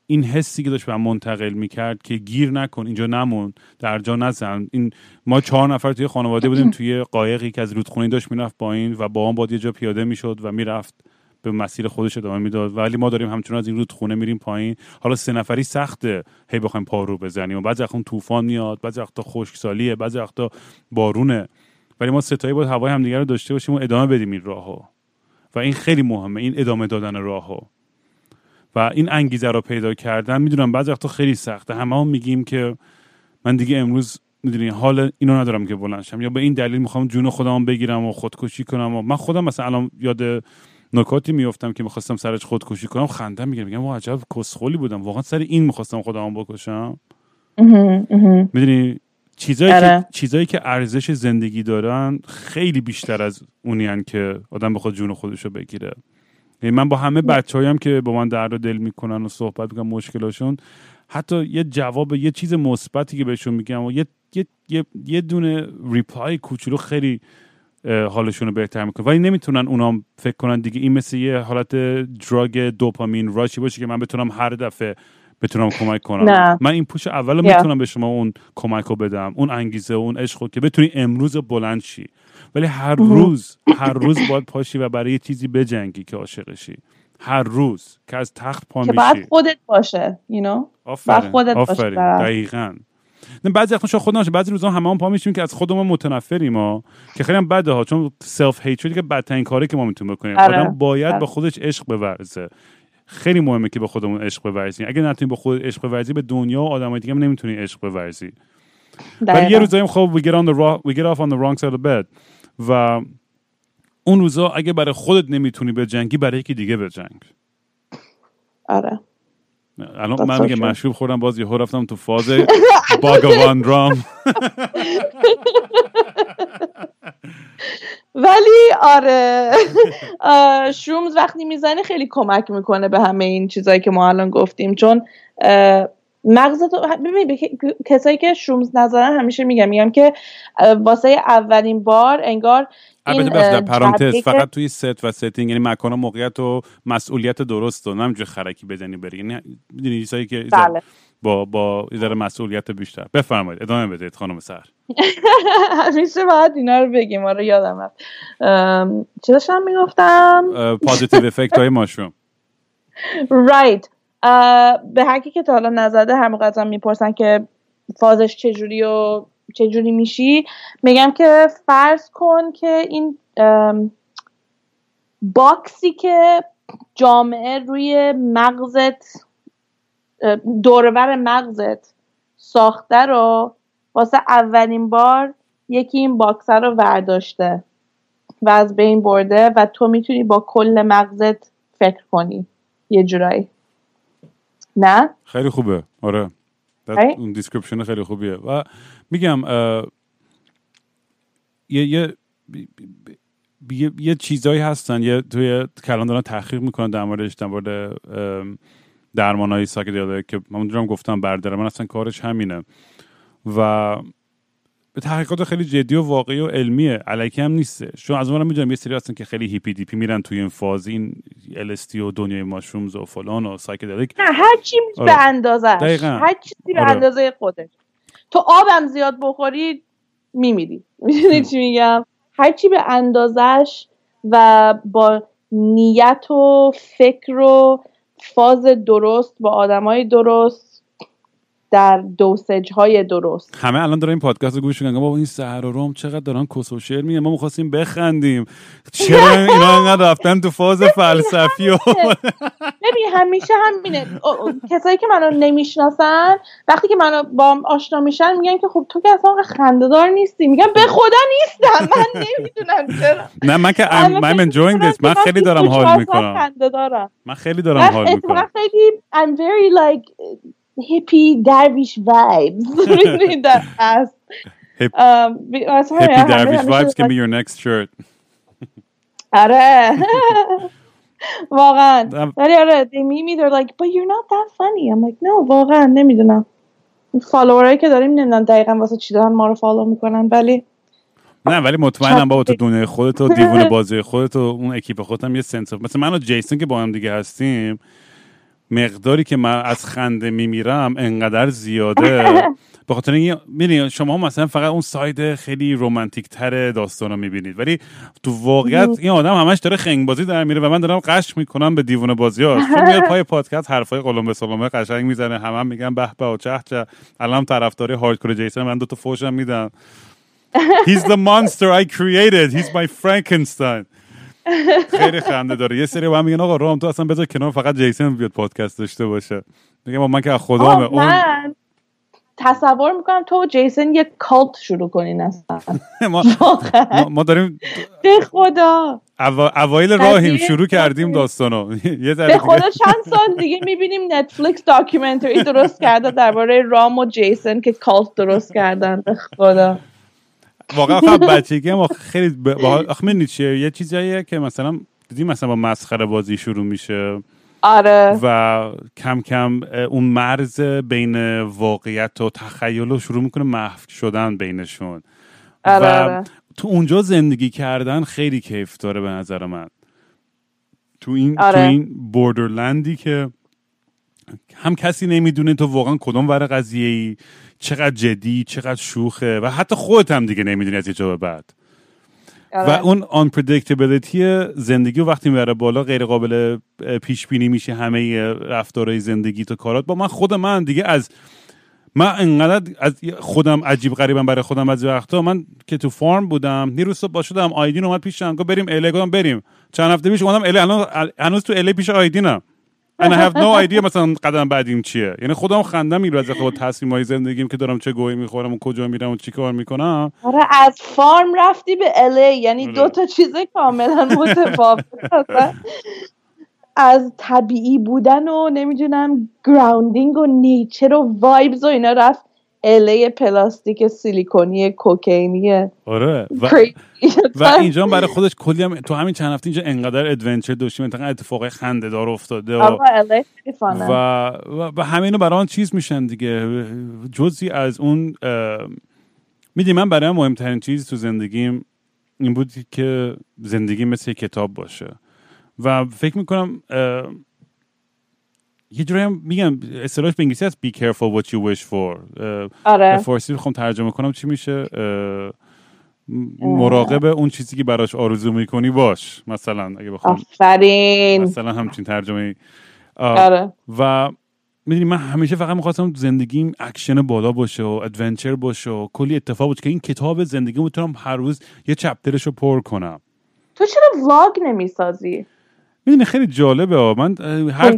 این حسی که داشت به منتقل می‌کرد که گیر نکن اینجا نمون در جا نزن. این ما چهار نفر توی خانواده بودیم توی قایقی که از رودخونه داشت می‌رفت با این و با هم باید یه جا پیاده می‌شد و می‌رفت به مسیر خودش ادامه می‌داد. ولی ما داریم همچنان از این رودخونه میریم پایین. حالا سه نفری سخته هی بخوایم پارو بزنیم. و بعضی وقتا طوفان میاد بعضی وقتا خشکسالیه بعضی وقتا بارونه. ولی ما ستایی باید هوای همدیگه رو داشته باشیم و ادامه بدیم این راهو. و این خیلی مهمه این ادامه دادن راهو. و این انگیزه رو پیدا کردن می‌دونم بعضی وقتا خیلی سخته. همه هم میگیم که من دیگه امروز می‌دونی حال اینو ندارم که بلنشم یا به این دلیل می‌خوام جون خودم بگیرم و خودکشی کنم و من خودم مثلا الان یاد نکاتی میفتم که می‌خواستم سرش خودکشی کنم خنده می‌گیرم میگم عجب کسخلی بودم. واقعا سر این می‌خواستم خودم بکشم. می‌دونی؟ چیزایی که آره. چیزایی که ارزش زندگی دارن خیلی بیشتر از اونیان که آدم بخواد جون خودش رو بگیره یعنی من با همه بچه‌هایم که با من درد و دل می‌کنن و صحبت می‌کنن مشکلاشون حتی یه جواب یه چیز مثبتی که بهشون میگم و یه یه یه, یه دونه ریپلای کوچولو خیلی حالشون رو بهتر می‌کنه ولی نمی‌تونن اونا فکر کنن دیگه این مثل یه حالت دراگ دوپامین راشی باشه که من بتونم هر دفعه بتونم کمک کنم. نه. من این پوش اول می‌تونم به شما اون کمک رو بدم اون انگیزه اون عشق که بتونی امروز بلند شی. ولی هر روز هر روز باید پاشی و برای یه چیزی بجنگی که عاشقشی هر روز که از تخت پا میشی. که بعد خودت باشه you know آفرین. خودت باشه دقیقاً. نه بعضی وقتا شاید خود نشه بعضی روزا همه هم پا میشیم که از خودمون متنفریم ما که خیلی هم بده ها چون سلف هیت که بدترین کاری که ما می‌تونیم بکنیم. آره. آدم باید آره. با خودش عشق بورزه. خیلی مهمه که به خودمون عشق بورزی اگه نتونی به خود عشق بورزی به دنیا و آدمای دیگه هم نمی‌تونی عشق بورزی. ولی یه روزایی خب we get on the wrong, we get off on the wrong side of bed. و اون روزا اگه برای خودت نمی‌تونی به جنگی برای یکی دیگه به جنگ آره. الان من میگه مشروب خوردم باز یهو رفتم تو فاز باگوان رام ولی آره شرومز وقتی می‌زنی خیلی کمک می‌کنه به همه این چیزایی که ما الان گفتیم. چون مغزت ببین کسایی که shrooms نزدن همیشه میگم میگم که واسه اولین بار انگار البته در پرانتز فقط توی ست و setting یعنی مکان و موقعیت و مسئولیت درست و نمیشه خرکی بزنی بری. یعنی می‌دونی چیزایی که بله. با با یه مسئولیت بیشتر. بفرمایید ادامه بدید خانم سحر همیشه باید اینا رو بگیم. آره یادم رفت. چی داشتم می‌گفتم؟ positive effect های mushroom right به هر که تا حالا نزده همه از ما می‌پرسن که فازش چجوری و چجوری میشی؟ میگم که فرض کن که این box ی که جامعه روی مغزت دور و ور مغزت ساخته رو واسه اولین بار یکی این box رو ورداشته و از بین برده و تو می‌تونی با کل مغزت فکر کنی. یه جورایی. نه؟ خیلی خوبه. آره. اون description خیلی خوبیه. و میگم یه یه یه, یه چیزایی هستن. یه توی کلان دارن تحقیق می‌کنن در موردش در مورد درمان های که من گفتم برادر من اصلا کارش همینه. و یه تحقیقات خیلی جدی و واقعی و علمیه. الکی هم نیسته. چون از اونم می‌دونم یه سری هستن که خیلی hippie dippie میرن توی این فاز این LSD و دنیای mushrooms و فلان و psychedelic. نه هر چی آره. به اندازه هر چیزی به آره. اندازه خودش. تو آبم زیاد بخوری میمیری. می‌دونی چی میگم؟ هر چی به اندازش و با نیت و فکر و فاز درست با آدمای درست در دوسج های درست. همه الان دارن این پادکست رو گوش می‌کنن. بابا این سهر و روم چقدر دارن کس و شعر میگن؟ ما می‌خواستیم بخندیم. چرا اینا انقدر رفتن تو فاز فلسفی و ببین همیشه همینه. کسایی که منو نمی‌شناسن وقتی که منو با آشنا میشن میگن که خب تو که اصلا خندهدار نیستی. میگن به خدا نیستم. من نمی‌دونم چرا. نه من که I'm, enjoying this. من خیلی دارم حال می‌کنم. من خیلی دارم حال می‌کنم. خیلی I'm very like hippie dervish vibes. That past Hip, um, hippie dervish vibes can be your next shirt. آره واقعا ولی آره they meet me they're like but you're not that funny. I'm like no واقعا نمی‌دونم. follower ایی که داریم نمی‌دونم دقیقا واسه چی دارن ما رو follow می‌کنن ولی نه ولی مطمئنم با تو دنیای خودت و دیوونه بازی خودت و اون اکیپ خودت هم یه sense مثلا من و جیسون که با هم دیگه هستیم مقداری که من از خنده میمیرم انقدر زیاده. به خاطر اینکه شما مثلا فقط اون ساید خیلی رومانتیک تر داستان رو می‌بینید. ولی تو واقعیت این آدم همش داره خنگ بازی در میره و من دارم قش می‌کنم به دیوونه بازی ها. چون میاد پای پادکست حرفای قلم به سلامه قشنگ می‌زنه. همه هم میگن به به و چه چه. الان طرفدار هاردکور جیسون من دو تا فوشم میدم. He's the monster I created. He's my Frankenstein. خیلی خنده داره. یه سری با هم میگن آقا رام تو اصلا بذار کنار فقط جیسون بیاد پادکست داشته باشه. میگم من که خدا اون تصور می‌کنم تو و جیسن یه cult شروع کنین اصلا. ما, ما داریم به خدا. اوایل راهیم شروع کردیم داستانو. به خدا چند سال دیگه می‌بینیم Netflix documentary درست کرده درباره رام و جیسن که cult درست کردن. به خدا. واقعا خب بچگی ما خیلی آخه چیه؟ یه چیزاییه که مثلا دیدیم مثلا با مسخره بازی شروع میشه؟ آره. و کم کم اون مرز بین واقعیت و تخیل رو شروع می‌کنه محو شدن بینشون. آره، و آره. تو اونجا زندگی کردن خیلی کیف داره به نظر من. تو این آره. تو این بوردرلندی که هم کسی نمی‌دونه تو واقعا کدوم ور قضیه ای چقدر جدی چقدر شوخه و حتی خودت هم دیگه نمی‌دونی از یه جا بعد. و آره. اون unpredictability زندگی و وقتی می‌بره بالا غیر قابل پیش بینی میشه همه رفتارهای زندگی تو کارات. با من خود من دیگه از من انقدر از خودم عجیب غریبم برای خودم از وقتا. من که تو فارم بودم روز صبح شدم آیدین اومد پیشم گفت بریم الی گفتم بریم. چند هفته پیش اومدم الی هنوز تو الی پیش آیدینم and I have no idea مثلا قدم بعدیم چیه. یعنی خودم خندم می‌گیره از با تصمیم های زندگیم که دارم چه گویی می‌خورم و کجا میرم و چی کار می‌کنم. آره از فارم رفتی به الی یعنی آره. دو تا چیز کاملا متفاوت از طبیعی بودن و نمی‌دونم گراوندینگ و نیچر و وایبز و اینا رفت. اله پلاستیک سیلیکونی کوکینی آره. و, و اینجا برای خودش کلی هم تو همین چند هفته اینجا انقدر ادونچر داشتیم. انقدر اتفاق خنده دار افتاده و و, و, همینو برای آن چیز میشن دیگه. جزی از اون میدی من برای مهمترین چیز تو زندگیم این بود که زندگی مثل کتاب باشه. و فکر می‌کنم یه جوری هم میگم اصطلاحش به انگلیسی هست be careful what you wish for. آره. به فارسی بخوام ترجمه کنم چی میشه؟ مراقب اون چیزی که براش آرزو می‌کنی باش مثلا اگه بخوام آفرین. مثلا همچین ترجمه آره. و می‌دونی من همیشه فقط می‌خواستم زندگیم اکشن بالا باشه و adventure باشه و کلی اتفاق باشه که این کتاب زندگی می‌تونم هر روز یه chapter ش رو پر کنم. تو چرا vlog نمی‌سازی؟ می‌دونی خیلی جالبه من هر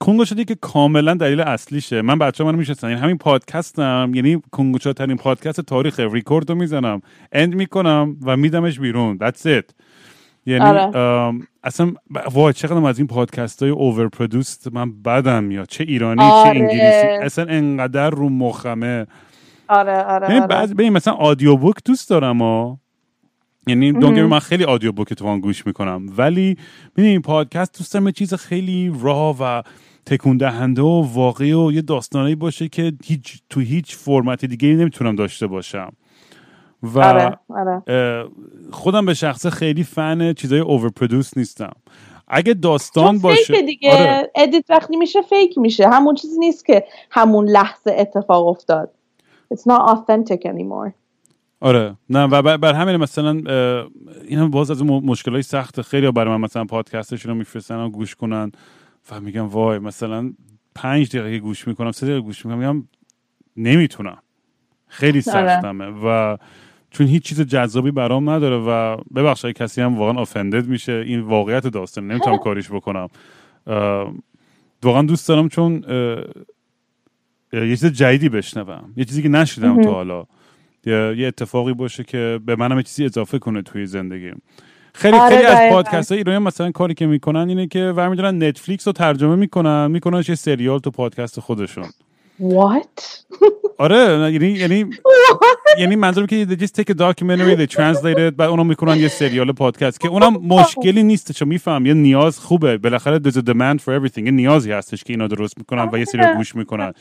کنگو شدی که کاملا دلیل اصلیشه. من بچه من میشستن یعنی همین پادکستم. یعنی کنگوچا ترین پادکست تاریخ. ریکورد رو می‌زنم. اند می‌کنم و میدمش بیرون. That's it. یعنی آره. اصلا وای چقدر از این پادکست های اوور پرودوست من بدم میاد. چه ایرانی آره. چه انگلیسی. اصلا انقدر رو مخمه. آره آره, یعنی آره. مثلا آدیو بوک دوست دارم ها یعنی دونگه من خیلی آدیو بوک تو گوش می‌کنم. ولی این پادکست دوست دارم چیز خیلی را و تکون دهنده و واقعی و یه داستانی باشه که هیچ تو هیچ فرمت دیگه نمی‌تونم داشته باشم. و آره، آره. خودم به شخصه خیلی فن چیزای over produce نیستم. اگه داستان باشه دیگه. آره. edit وقتی میشه fake میشه. همون چیزی نیست که همون لحظه اتفاق افتاد. It's not authentic anymore. آره. نه و بر, همین مثلا این هم باز از مشکلای سخت خیلی برای من مثلا پادکستشون رو میفرستن و گوش کنن و میگم وای مثلا پنج دقیقه گوش می‌کنم سه دقیقه گوش می‌کنم میگم نمی‌تونم. خیلی آره. سختمه و چون هیچ چیز جذابی برام نداره و ببخشید کسی هم واقعا آفندد میشه این واقعیت داستان نمی‌تونم کاریش بکنم. واقعا دوست دارم چون یه چیز جدیدی بشنوم یه چیزی که نشیدم تا حالا. یه, یه اتفاقی باشه که به منم چیزی اضافه کنه توی زندگیم خیلی آره، خیلی از. پادکست های ایرانی مثلا کاری که می‌کنن اینه که ورمیدارن نتفلیکس رو ترجمه می‌کنن می‌کنن یه سریال تو پادکست خودشون. What? آره یعنی یعنی یعنی منظورم که they just take a documentary they translate it بعد اونو می‌کنن یه سریال پادکست که اونم مشکلی نیست چون میفهم یه نیاز خوبه. بالاخره there's a demand for everything یه نیازی هستش که اینا درست می‌کنن و یه سری آره. گوش می‌کنن.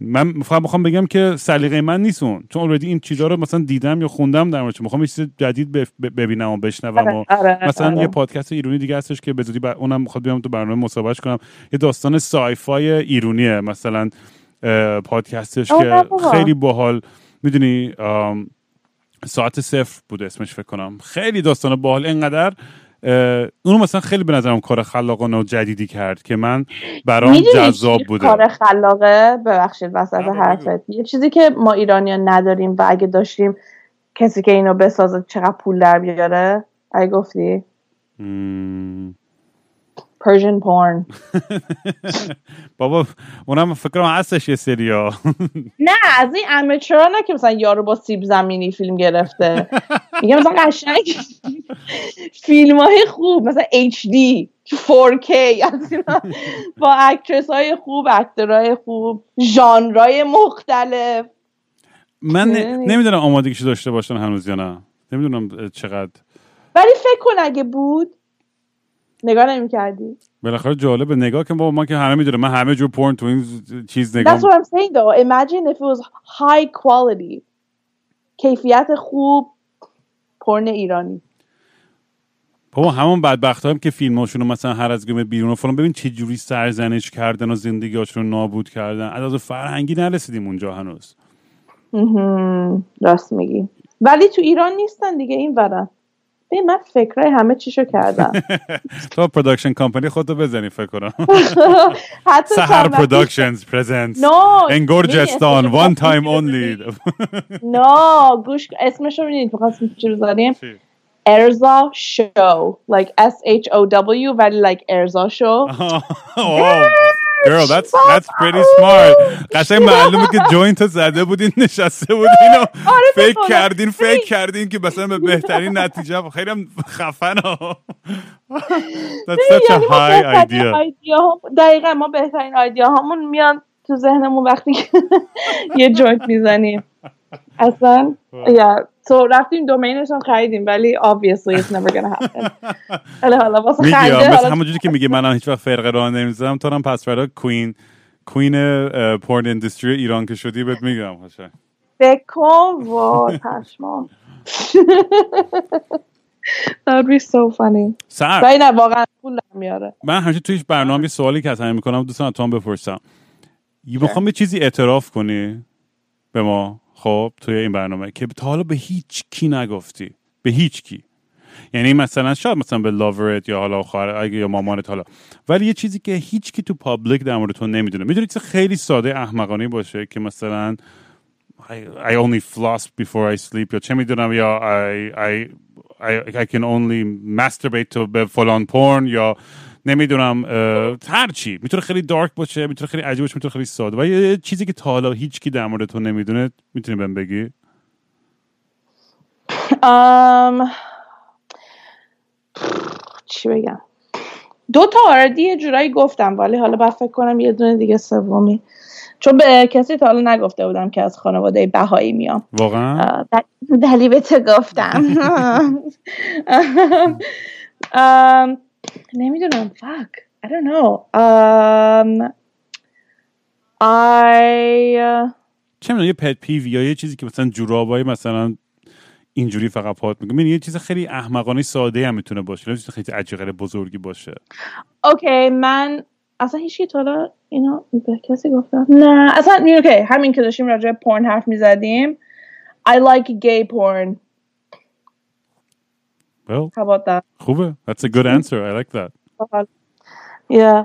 من فقط می‌خوام بگم که سلیقه من نیست اون. چون already این چیزا رو مثلا دیدم یا خوندم در موردش می‌خوام یه چیز جدید ببینم و بشنوم و آره، مثلا آره. یه پادکست ایرانی دیگه هستش که به زودی بر- اونم می‌خواد بیام تو برنامه مصاحبهش کنم. یه داستان سایفای ایرونیه مثلا پادکستش که. خیلی باحال. می‌دونی ساعت صفر بود اسمش فکر کنم. خیلی داستان باحال. اینقدر اونو مثلا خیلی به نظرم کار خلاقانه و جدیدی کرد که من برام جذاب بوده. کار خلاقه؟ ببخشید وسط بگو. حرفت. یه چیزی که ما ایرانیان نداریم و اگه داشتیم کسی که اینو بسازه چقدر پول در بیاره؟ اگه گفتی؟ مم. Persian porn. بابا اونم فکر کنم هستش یه سریا نه از این امچورا نه که مثلا یارو با سیب زمینی فیلم گرفته. میگه مثلا قشنگ فیلم های خوب مثلا HD 4K از اینا. با اکترس های خوب اکترهای خوب ژانرهای مختلف. من؟ نمی‌دونم آمادگیشو داشته باشن هنوز یا نه. نمی‌دونم چقدر. ولی فکر کن اگه بود نگاه نمی کردی بالاخره جالبه. نگاه که بابا ما که همه می‌دونه من همه جور پورن تو این چیز نگاه That's what I'm saying though. Imagine if it was high quality. کیفیت خوب پرن ایرانی. بابا همون بدبخت هم که فیلماشون رو مثلا هر از گمه بیرون و فلان ببین چه جوری سرزنش کردن و زندگیاشون رو نابود کردن. از از فرهنگی نرسیدیم اونجا هنوز. راست میگی. ولی تو ایران نیستن دیگه این ورن. ببین من فکرای همه چیشو کردم. تو production company خودتو بزنی فکر کنم. Sahar Productions one اسمشو time بذاری. only. نه گوش اسمش رو می‌دونید می‌خواستیم چی رو چی؟ ارضا شو like S H O W ولی like ارضا شو girl, that's that's pretty smart. قشنگ معلومه که joint زده بودین نشسته بودین و آره، فکر. کردین فکر. کردین که مثلا به بهترین نتیجه خیلی هم خفن ها That's such a یعنی high idea دقیقا ما بهترین idea هامون میان تو ذهنمون وقتی که یه joint می‌زنیم اصلا یا تو رفتیم domain ش هم خریدیم ولی obviously it's never gonna happen. حالا واسه میگی خنده مثل همونجوری که میگه من هیچ وقت فرقه راه نمی‌زنم تو هم پس فردا کوین کوین پورن اندستری ایران که شدی بهت میگم قشنگ. فکر کن وای پشمام That would be so funny. سر. ولی نه واقعا پول در میاره. من همیشه توی برنامه یه سوالی که از همه می‌کنم دوستان تو هم بپرسم. یه می‌خوام به چیزی اعتراف کنی به ما؟ خب توی این برنامه که تا حالا به هیچ کی نگفتی. به هیچ کی. یعنی مثلا شاید مثلا به لاورت یا حالا خواهر یا مامانت حالا. ولی یه چیزی که هیچ کی تو پابلیک در مورد تو نمی‌دونه. می‌دونی چیز خیلی ساده احمقانه باشه که مثلا I, I only floss before I sleep یا چه می‌دونم یا I, I, I, I can only masturbate to به فلان porn یا نمی‌دونم هر چی. می‌تونه خیلی دارک باشه می‌تونه خیلی عجیب باشه می‌تونه خیلی ساده. و یه چیزی که تا حالا هیچ کی در مورد تو نمی‌دونه می‌تونی بهم بگی؟ um, چی بگم؟ دو تا آردی یه جورایی گفتم ولی حالا باید فکر کنم یه دونه دیگه سومی. چون به کسی تا حالا نگفته بودم که از خانواده بهایی میام. واقعا؟ آه، دل- دلی به تو گفتم. نمی‌دونم fuck. I don't know. Um, I uh, چه می‌دونم یه پت پیو یا یه چیزی که مثلا جورابای مثلا اینجوری فقط پات می‌دونی، یه چیز خیلی احمقانه ساده هم می‌تونه باشه. چیز خیلی عجیب بزرگی باشه. اوکی من اصلا هیچ کی تا حالا اینو به کسی گفتم؟ نه اصلا اوکی همین که داشتیم راجع به پورن حرف می‌زدیم. I like gay porn. Well how about that? خوبه that's a good answer. I like that. Yeah.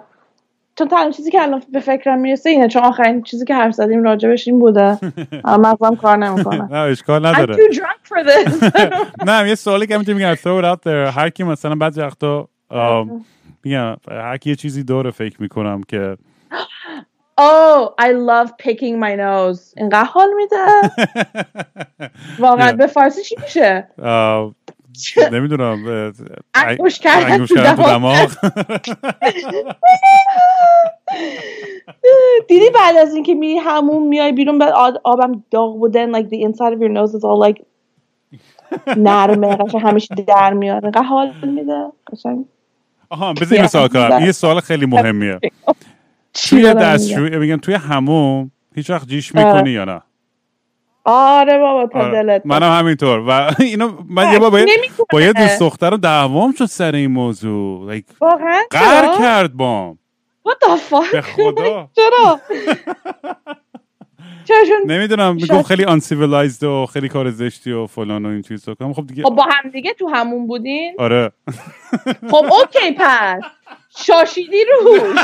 چون تنها چیزی که الان به فکرم می‌رسه اینه چون آخرین چیزی که حرف زدیم راجبش این بوده. مغزم کار نمی‌کنه. نه اشکال I'm نداره too drunk for this. نه یه سوالی که می‌تونی میگم throw it out there. هر کی مثلا بعضی وقتا میگم هر کی یه چیزی داره فکر می‌کنم که Oh, I love picking my nose. اینقدر حال میده. واقعا. به فارسی چی میشه؟ نمی‌دونم انگوش کردن تو دماغ. دیدی بعد از اینکه میری همون میای بیرون بعد آبم داغ بودن like the inside of your nose is all like نرمه قشنگ همیشه در میاد اینقدر حال میده قشنگ. آها بذار سوال کنم. این یه سوال خیلی مهمیه. توی؟ دستشویی میگم؟ توی هموم هیچ وقت جیش می‌کنی یا نه؟ آره بابا تا آره. دلت منم همینطور. و اینو من یه بار با یه- نمی‌کنه. با یه دوست دختر رو دعوام شد سر این موضوع. Like واقعا؟ قهر؟ کرد بام What the fuck به خدا. چرا؟ نمی‌دونم شاید- خیلی uncivilized و خیلی کار زشتی و فلان و این چیز کنم. خب دیگه خب با هم دیگه تو همون بودین؟ آره. خب اوکی پس. شاشیدی روش.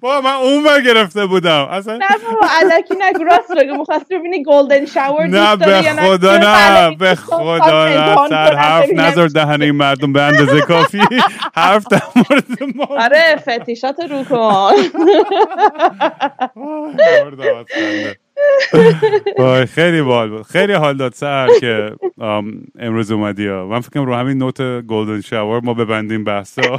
بابا من اون ور گرفته بودم. اصلا نه بابا علکی نگو راست بگو. می‌خواستی ببینی گلدن شاور نه به خدا نه به خدا نه سر حرف نذار دهنه این مردم به اندازه کافی حرف در مورد ما آره فتیشات رو کن. وای خیلی بال بود. خیلی حال داد سر که امروز اومدی ها. من فکرم رو همین نوت گلدن شاور ما ببندیم بحثا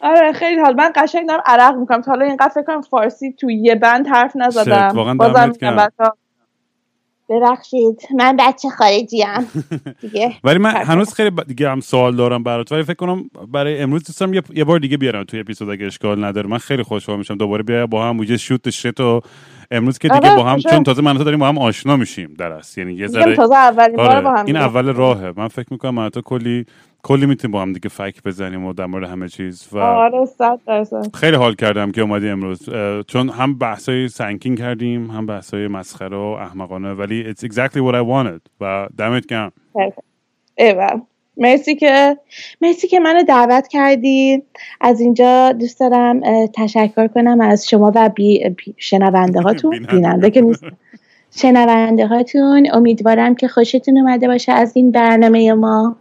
آره خیلی حال. من قشنگ دارم عرق می‌کنم. تا حالا اینقدر فکر کنم فارسی تو یه بند حرف نزدم. بازم ببخشید. من بچه خارجیم. دیگه. ولی من. هنوز خیلی ب- دیگه هم سوال دارم برات. ولی فکر کنم برای امروز دوست دارم یه, یه بار دیگه بیارم توی اپیزود اگه اشکال نداره. من خیلی خوشحال میشم. دوباره بیا با هم یه شوت شت و امروز که دیگه آره، با هم خوشحال. چون تازه من تو داریم با هم آشنا میشیم در اصل. یعنی یه ذره تازه اولین بار آره با هم این. اول راهه. من فکر می‌کنم من تو کلی کلی می‌تونیم با هم دیگه فک بزنیم و در مورد همه چیز و آره صد درصد. خیلی حال کردم که اومدی امروز. چون هم بحثای سنکین کردیم هم بحثای مسخره و احمقانه ولی it's exactly what I wanted و دمت گرم. ایول مرسی که مرسی که منو دعوت کردی. از اینجا دوست دارم تشکر کنم از شما و بی, بی شنونده هاتون بیننده. بیننده که نیست. شنونده هاتون امیدوارم که خوشتون اومده باشه از این برنامه ما.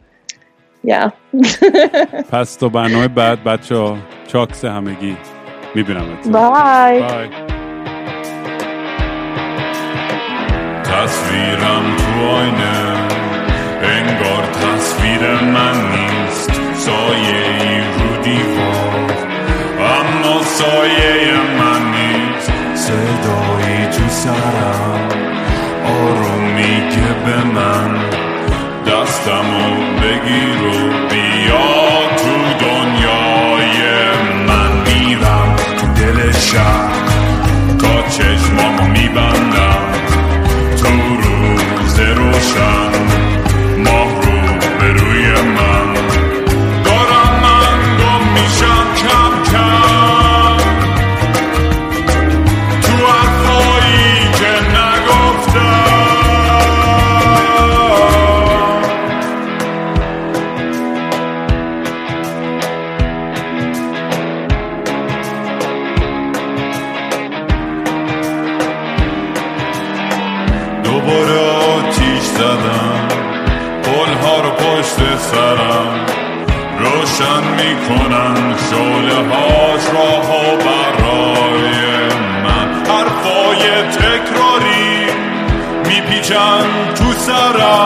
یا. پس تا برنامه بعد بچه ها چاکس همگی. می‌بینم بای. بای. تصویرم تو آینه. تصویر من نیست. سایه ای رو دیوار. اما سایه من نیست. صدایی تو سرم آروم میگه به من. دستمو بگیر روشن می‌کنن شعله هاش راه و برای من. حرفای تکراری میپیچن تو سرم.